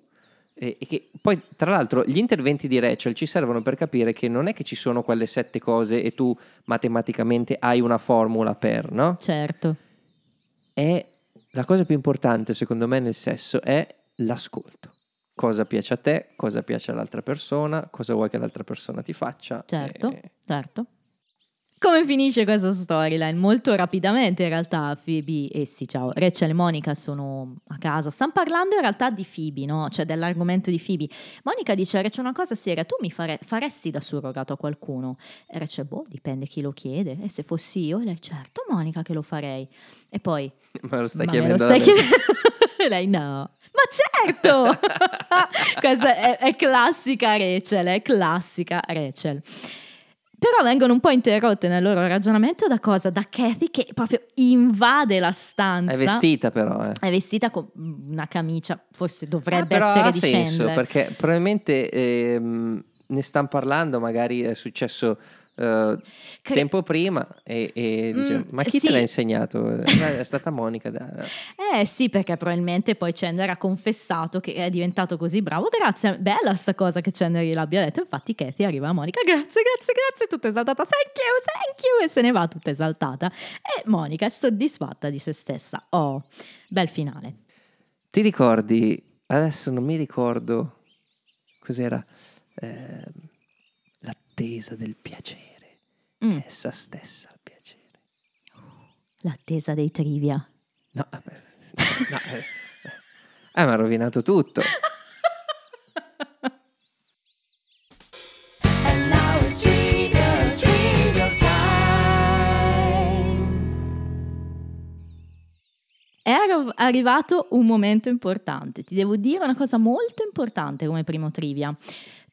e, che poi tra l'altro gli interventi di Rachel ci servono per capire che non è che ci sono quelle sette cose e tu matematicamente hai una formula per, no? Certo. È la cosa più importante secondo me nel sesso è l'ascolto. Cosa piace a te, cosa piace all'altra persona, cosa vuoi che l'altra persona ti faccia. Certo, e- certo. Come finisce questa storyline? Molto rapidamente in realtà Phoebe e sì, ciao, Rachel e Monica sono a casa. Stanno parlando in realtà di Phoebe, no? Cioè dell'argomento di Phoebe. Monica dice, Rachel, una cosa seria, tu mi fare- faresti da surrogato a qualcuno? E Rachel, boh, dipende chi lo chiede. E se fossi io? E lei, certo Monica che lo farei. E poi... Me lo stai "Ma chiedendo lo stai me?" chiedendo? [LAUGHS] E lei, no. Ma certo! [LAUGHS] Questa è, è classica Rachel, è classica Rachel. Però vengono un po' interrotte nel loro ragionamento da cosa? Da Kathy che proprio invade la stanza. È vestita però, eh. È vestita con una camicia, forse dovrebbe però essere ha di senso Chandler. perché probabilmente ehm, ne stanno parlando, magari è successo eh, Cre- tempo prima e, e dice, Mm, ma chi sì. te l'ha insegnato? Eh, è stata Monica. da- [LAUGHS] Eh sì, perché probabilmente poi Chandler ha confessato che è diventato così bravo. Grazie, bella sta cosa che Chandler gliel'abbia detto. Infatti Kathy arriva a Monica, grazie, grazie, grazie, tutta esaltata, thank you, thank you, e se ne va tutta esaltata. E Monica è soddisfatta di se stessa. Oh, bel finale. Ti ricordi, adesso non mi ricordo cos'era, ehm, l'attesa del piacere, Mm. essa stessa il piacere. L'attesa dei trivia. No, vabbè, [LAUGHS] no, eh, eh, mi ha rovinato tutto. [LAUGHS] È arri- arrivato un momento importante. Ti devo dire una cosa molto importante come primo trivia.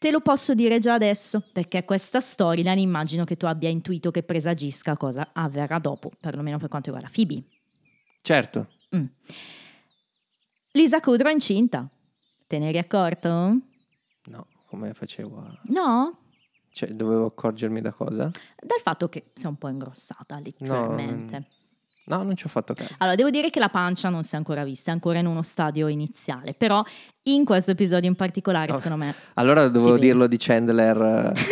Te lo posso dire già adesso, perché questa storyline immagino che tu abbia intuito che presagisca cosa avverrà dopo, perlomeno per quanto riguarda Phoebe. Certo, Mm. Lisa Kudrow è incinta. Te ne eri accorto? no, come facevo a... No? Cioè, dovevo accorgermi da cosa? Dal fatto che sei un po' ingrossata, letteralmente. No, non ci ho fatto caso. Allora, devo dire che la pancia non si è ancora vista, è ancora in uno stadio iniziale, però in questo episodio in particolare, Oh. secondo me, Allora dovevo vede. dirlo di Chandler. eh, [LAUGHS]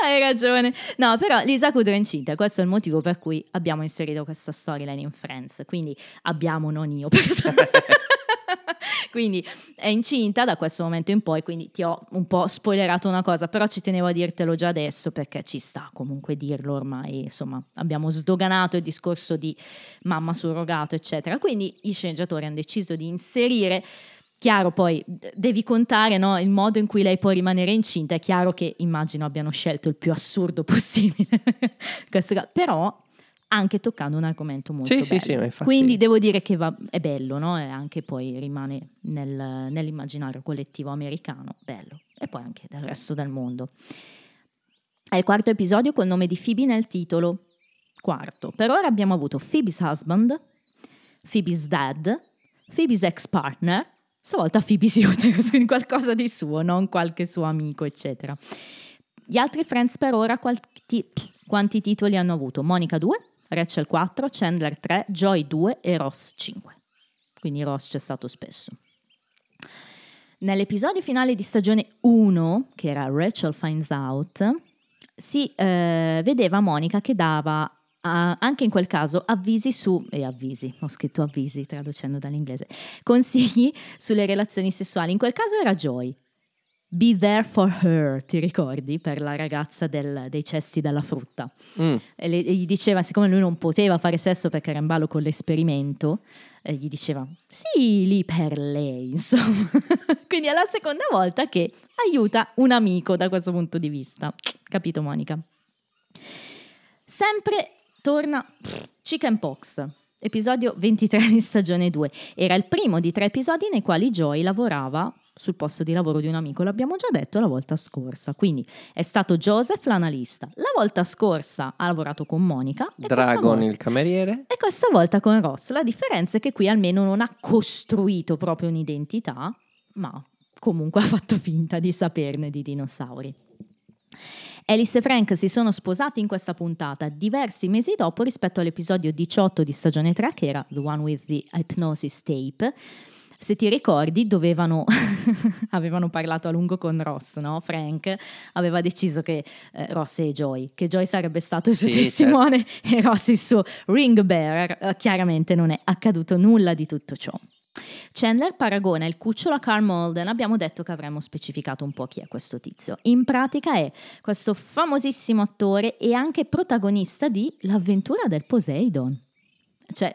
Hai ragione. No, però Lisa Kudrow è incinta questo è il motivo per cui abbiamo inserito questa storyline in Friends. Quindi abbiamo, non io. [LAUGHS] [LAUGHS] quindi è incinta da questo momento in poi, quindi ti ho un po' spoilerato una cosa, però ci tenevo a dirtelo già adesso perché ci sta comunque dirlo ormai, insomma, abbiamo sdoganato il discorso di mamma surrogato, eccetera. Quindi i sceneggiatori hanno deciso di inserire Chiaro, poi devi contare no, il modo in cui lei può rimanere incinta. È chiaro che immagino abbiano scelto il più assurdo possibile, [LAUGHS] però anche toccando un argomento molto Sì, sì, bello. sì, ma infatti- Quindi devo dire che va- è bello, no? E anche poi rimane nel- nell'immaginario collettivo americano, bello, e poi anche del resto del mondo. È il quarto episodio col nome di Phoebe nel titolo. Quarto. Per ora abbiamo avuto Phoebe's husband, Phoebe's dad, Phoebe's ex partner, stavolta Phoebe's [LAUGHS] uterus, quindi qualcosa di suo, non qualche suo amico, eccetera. Gli altri Friends per ora quanti, quanti titoli hanno avuto? Monica 2, Rachel 4, Chandler 3, Joy 2 e Ross 5. Quindi Ross c'è stato spesso. Nell'episodio finale di stagione 1, che era Rachel Finds Out, si eh, vedeva Monica che dava a- anche in quel caso avvisi su, e avvisi, ho scritto avvisi traducendo dall'inglese, consigli sulle relazioni sessuali. In quel caso era Joy. Be there for her, ti ricordi? Per la ragazza del- dei cesti della frutta. mm, E le- e gli diceva, siccome lui non poteva fare sesso perché era in ballo con l'esperimento, eh, gli diceva, sì, lì per lei, [LAUGHS] insomma. Quindi è la seconda volta che aiuta un amico da questo punto di vista. Capito, Monica? Sempre torna Chicken Pox, episodio 23 di stagione 2. Era il primo di tre episodi nei quali Joy lavorava sul posto di lavoro di un amico, l'abbiamo già detto la volta scorsa. Quindi è stato Joseph l'analista. La volta scorsa ha lavorato con Monica. Dragon volta- il cameriere. e questa volta con Ross. La differenza è che qui almeno non ha costruito proprio un'identità, ma comunque [LAUGHS] ha fatto finta di saperne di dinosauri. Alice e Frank si sono sposati in questa puntata diversi mesi dopo rispetto all'episodio 18 di stagione 3, che era The One with the Hypnosis Tape. Se ti ricordi, dovevano, [LAUGHS] avevano parlato a lungo con Ross, no? Frank aveva deciso che eh, Ross e Joy, che Joy sarebbe stato il suo Sì, testimone e Ross il suo ring bearer. Eh, chiaramente non è accaduto nulla di tutto ciò. Chandler paragona il cucciolo a Carl Malden, abbiamo detto che avremmo specificato un po' chi è questo tizio. In pratica è questo famosissimo attore e anche protagonista di L'avventura del Poseidon. Cioè,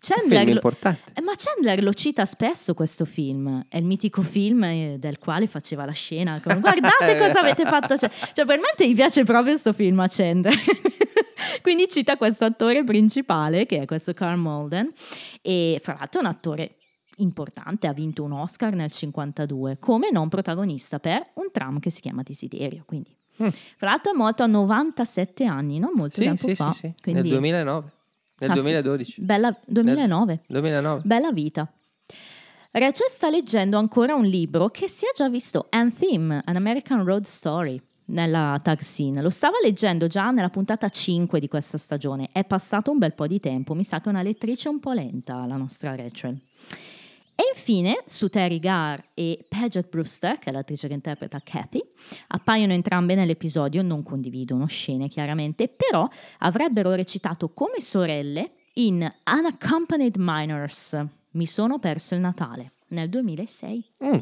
Chandler Film importante. eh, Ma Chandler lo cita spesso questo film, è il mitico film eh, del quale faceva la scena. con, Guardate [LAUGHS] cosa avete fatto. Cioè, cioè, probabilmente gli piace proprio questo film a Chandler. [LAUGHS] Quindi cita questo attore principale, che è questo Carl Malden, e fra l'altro è un attore importante, ha vinto un Oscar nel 52 come non protagonista per un tram che si chiama Desiderio. Quindi, fra l'altro è morto a 97 anni, non molto Sì, tempo sì, fa. sì, sì. Quindi- Nel 2009. Nel Caspita. 2012. Bella, 2009. 2009. Bella vita. Rachel sta leggendo ancora un libro che si è già visto, Anthem, An American Road Story, nella tag scene. Lo stava leggendo già nella puntata 5 di questa stagione. È passato un bel po' di tempo, mi sa che è una lettrice un po' lenta la nostra Rachel. E infine, su Terry Garr e Paget Brewster, che è l'attrice che interpreta Kathy, appaiono entrambe nell'episodio, non condividono scene chiaramente, però avrebbero recitato come sorelle in Unaccompanied Minors. Mi sono perso il Natale nel 2006. Mm,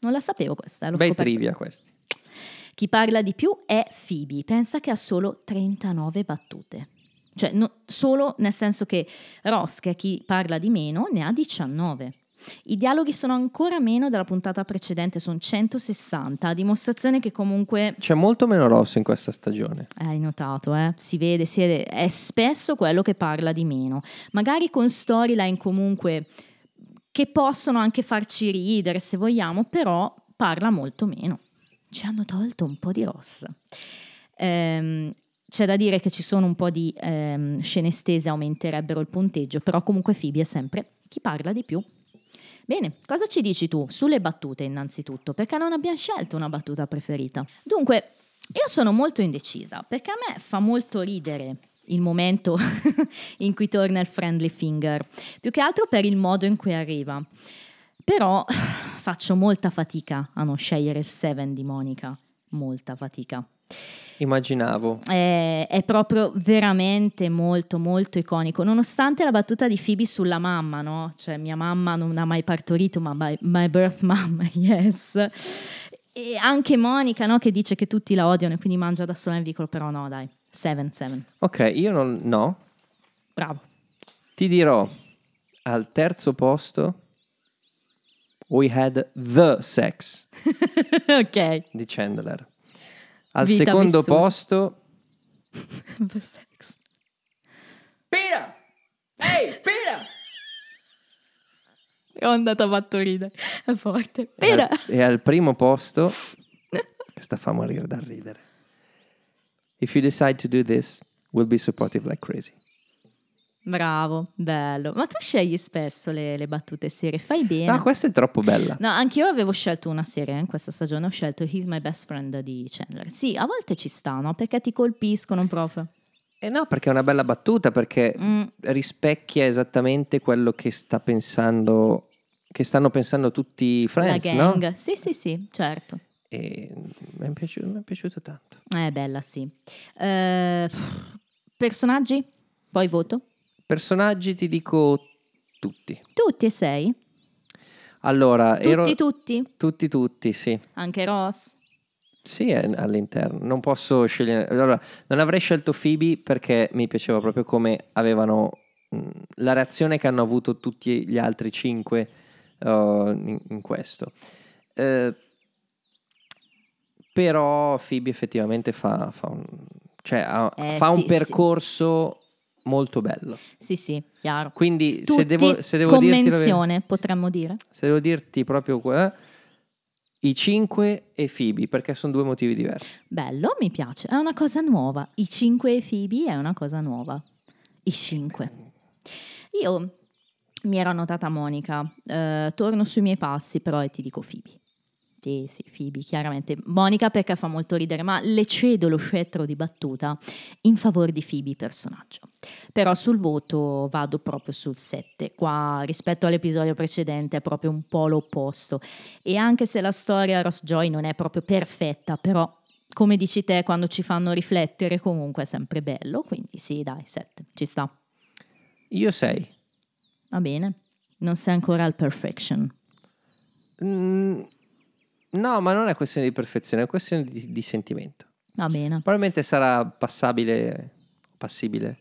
Non la sapevo questa, l'ho bei scoperta. trivia questi. Chi parla di più è Phoebe, pensa che ha solo 39 battute. Cioè, no- solo nel senso che Ross, che è chi parla di meno, ne ha 19. I dialoghi sono ancora meno della puntata precedente, sono 160, a dimostrazione che comunque C'è molto meno rosso in questa stagione. eh, Hai notato, eh? Si vede, si vede, è spesso quello che parla di meno. Magari con storyline comunque che possono anche farci ridere se vogliamo, però parla molto meno. Ci hanno tolto un po' di Ross. Ehm, c'è da dire che ci sono un po' di ehm, scene estese, aumenterebbero il punteggio, però comunque Phoebe è sempre chi parla di più. Bene, cosa ci dici tu sulle battute innanzitutto? Perché non abbiamo scelto una battuta preferita. Dunque, io sono molto indecisa perché a me fa molto ridere il momento [LAUGHS] in cui torna il friendly finger, più che altro per il modo in cui arriva. Però [SIGHS] faccio molta fatica a non scegliere il 7 di Monica, molta fatica. Immaginavo. È, è proprio veramente molto molto iconico, nonostante la battuta di Phoebe sulla mamma, no? Cioè mia mamma non ha mai partorito, ma my, my birth mom, [LAUGHS] yes. E anche Monica, no? Che dice che tutti la odiano e quindi mangia da sola nel vicolo, però no, dai, Seven, Seven, Ok, io non... No. bravo. Ti dirò, al terzo posto, we had the sex [LAUGHS] ok. di Chandler. Al Vita secondo vissuta. posto, [LAUGHS] The sex. Pira! Ehi, Pira! Ho andato a fatto ridere, è forte. E al, e al primo posto, questa fa morire dal ridere. If you decide to do this, we'll be supportive like crazy. Bravo, bello. Ma tu scegli spesso le, le battute serie, fai bene. No, questa è troppo bella. No, anch'io avevo scelto una serie in questa stagione, ho scelto He's My Best Friend di Chandler. Sì, a volte ci sta, no? Perché ti colpiscono proprio. Eh no, perché è una bella battuta, perché Mm. rispecchia esattamente quello che sta pensando, che stanno pensando tutti i Friends, La gang. no? Sì, sì, sì, certo. E mi è piaciuto, mi è piaciuto tanto. È bella, sì. Eh, personaggi? Poi voto? Personaggi ti dico tutti. Tutti e sei? Allora, Tutti, ero... tutti? Tutti, tutti, sì. Anche Ross? Sì, è all'interno. Non posso scegliere. Allora, non avrei scelto Phoebe perché mi piaceva proprio come avevano la reazione che hanno avuto tutti gli altri cinque uh, in, in questo. Eh, però Phoebe effettivamente fa, fa un, cioè, Eh, fa un sì, sì. percorso molto bello. Sì, sì, chiaro. Quindi Tutti se devo, se devo con dirti potremmo dire. se devo dirti proprio qua, i cinque e Phoebe, perché sono due motivi diversi. Bello, mi piace. È una cosa nuova. I cinque e Phoebe è una cosa nuova. I cinque. Io mi ero annotata Monica. eh, torno sui miei passi, però e ti dico Phoebe. Sì, sì, Phoebe, chiaramente. Monica perché fa molto ridere, ma le cedo lo scettro di battuta in favore di Phoebe personaggio. Però sul voto vado proprio sul 7. Qua rispetto all'episodio precedente è proprio un po' l'opposto. E anche se la storia Ross Joy non è proprio perfetta, però come dici te, quando ci fanno riflettere comunque è sempre bello. Quindi sì, dai, 7, ci sta. Io sei. Va bene. Non sei ancora al perfection. Mm, no, ma non è questione di perfezione, è questione di, di sentimento. Va bene. Probabilmente sarà passabile, passibile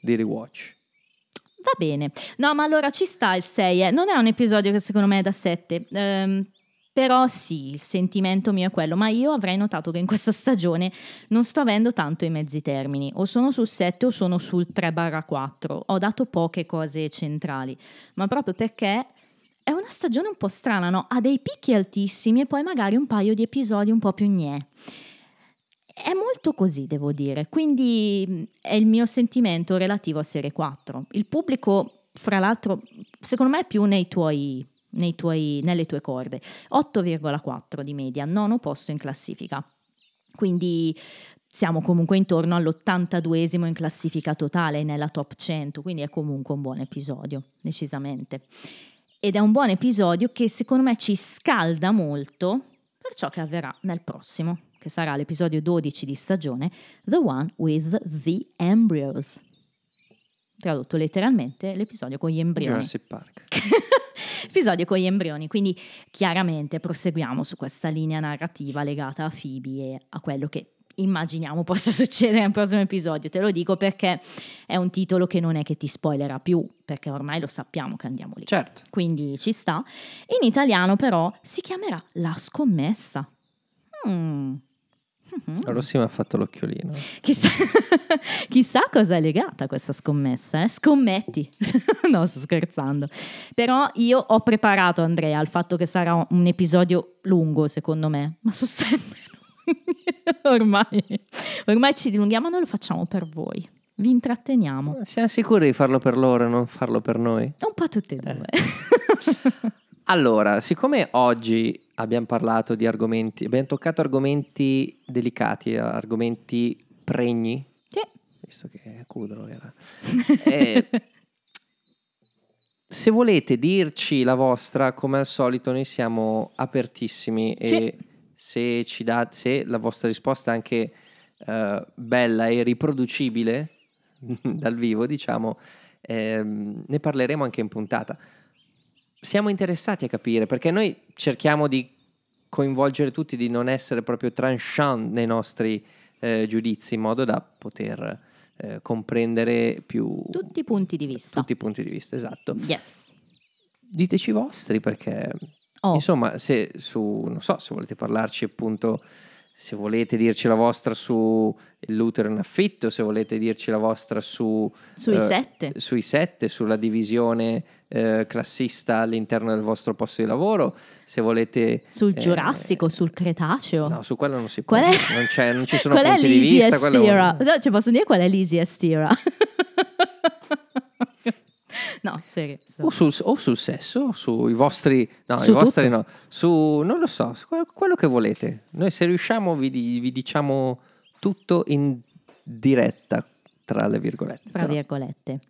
di rewatch. Va bene. No, ma allora ci sta il 6. eh. Non è un episodio che secondo me è da 7. però sì, il sentimento mio è quello. Ma io avrei notato che in questa stagione non sto avendo tanto i mezzi termini. O sono sul 7 o sono sul 3-4. Ho dato poche cose centrali. Ma proprio perché è una stagione un po' strana, no? Ha dei picchi altissimi e poi magari un paio di episodi un po' più gnè. È molto così, devo dire, quindi è il mio sentimento relativo a Serie 4. Il pubblico, fra l'altro, secondo me è più nei tuoi, tuoi- nelle tue corde. 8,4 di media, nono posto in classifica. Quindi siamo comunque intorno all'82esimo in classifica totale nella top 100, quindi è comunque un buon episodio, decisamente. Ed è un buon episodio che secondo me ci scalda molto per ciò che avverrà nel prossimo, che sarà l'episodio 12 di stagione, The One with the Embryos. Tradotto letteralmente l'episodio con gli embrioni. Jurassic Park. [LAUGHS] episodio con gli embrioni, quindi chiaramente proseguiamo su questa linea narrativa legata a Phoebe e a quello che immaginiamo possa [LAUGHS] succedere nel prossimo episodio. Te lo dico perché è un titolo che non è che ti spoilerà più, perché ormai lo sappiamo che andiamo lì. Certo. Quindi ci sta. In italiano però si chiamerà La scommessa. Mm. Mhm. Rossi mi ha fatto l'occhiolino. Chissà, [LAUGHS] chissà cosa è legata a questa scommessa, eh? Scommetti. [LAUGHS] no, sto scherzando. Però io ho preparato Andrea al fatto che sarà un episodio lungo, secondo me. Ma sono sempre. [LAUGHS] ormai, ormai ci dilunghiamo, noi lo facciamo per voi. Vi intratteniamo. Siamo sicuri di farlo per loro e non farlo per noi? Un po' tutte e due. [LAUGHS] Allora, siccome oggi abbiamo parlato di argomenti, abbiamo toccato argomenti delicati, argomenti pregni, Sì. visto che è Cudro era. Eh, [LAUGHS] se volete dirci la vostra, come al solito, noi siamo apertissimi e se, ci date, se la vostra risposta è anche eh, bella e riproducibile [LAUGHS] dal vivo, diciamo, ehm, ne parleremo anche in puntata. Siamo interessati a capire perché noi cerchiamo di coinvolgere tutti, di non essere proprio tranchant nei nostri eh, giudizi, in modo da poter eh, comprendere più Tutti i punti di vista. tutti i punti di vista, esatto. Yes. Diteci i vostri perché Oh. insomma, se su non so, se volete parlarci appunto se volete dirci la vostra su l'utero in affitto, se volete dirci la vostra su Sui eh, sette. sui sette, sulla divisione eh, classista all'interno del vostro posto di lavoro, se volete Sul eh, Giurassico, sul Cretaceo. No, su quello non si può. Qual è? Non, c'è- non ci [LAUGHS] sono qual è punti di l'easiest vista. quello- era? No, cioè posso dire qual è l'easiest era? [LAUGHS] no, serio. O sul, o sul sesso, sui vostri... No, Su i vostri tutto. no. Su, non lo so, quello, che volete. Noi se riusciamo vi, vi diciamo tutto in diretta, tra le virgolette. Tra però. virgolette.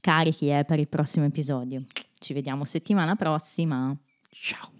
Carichi eh, per il prossimo episodio. Ci vediamo settimana prossima. Ciao.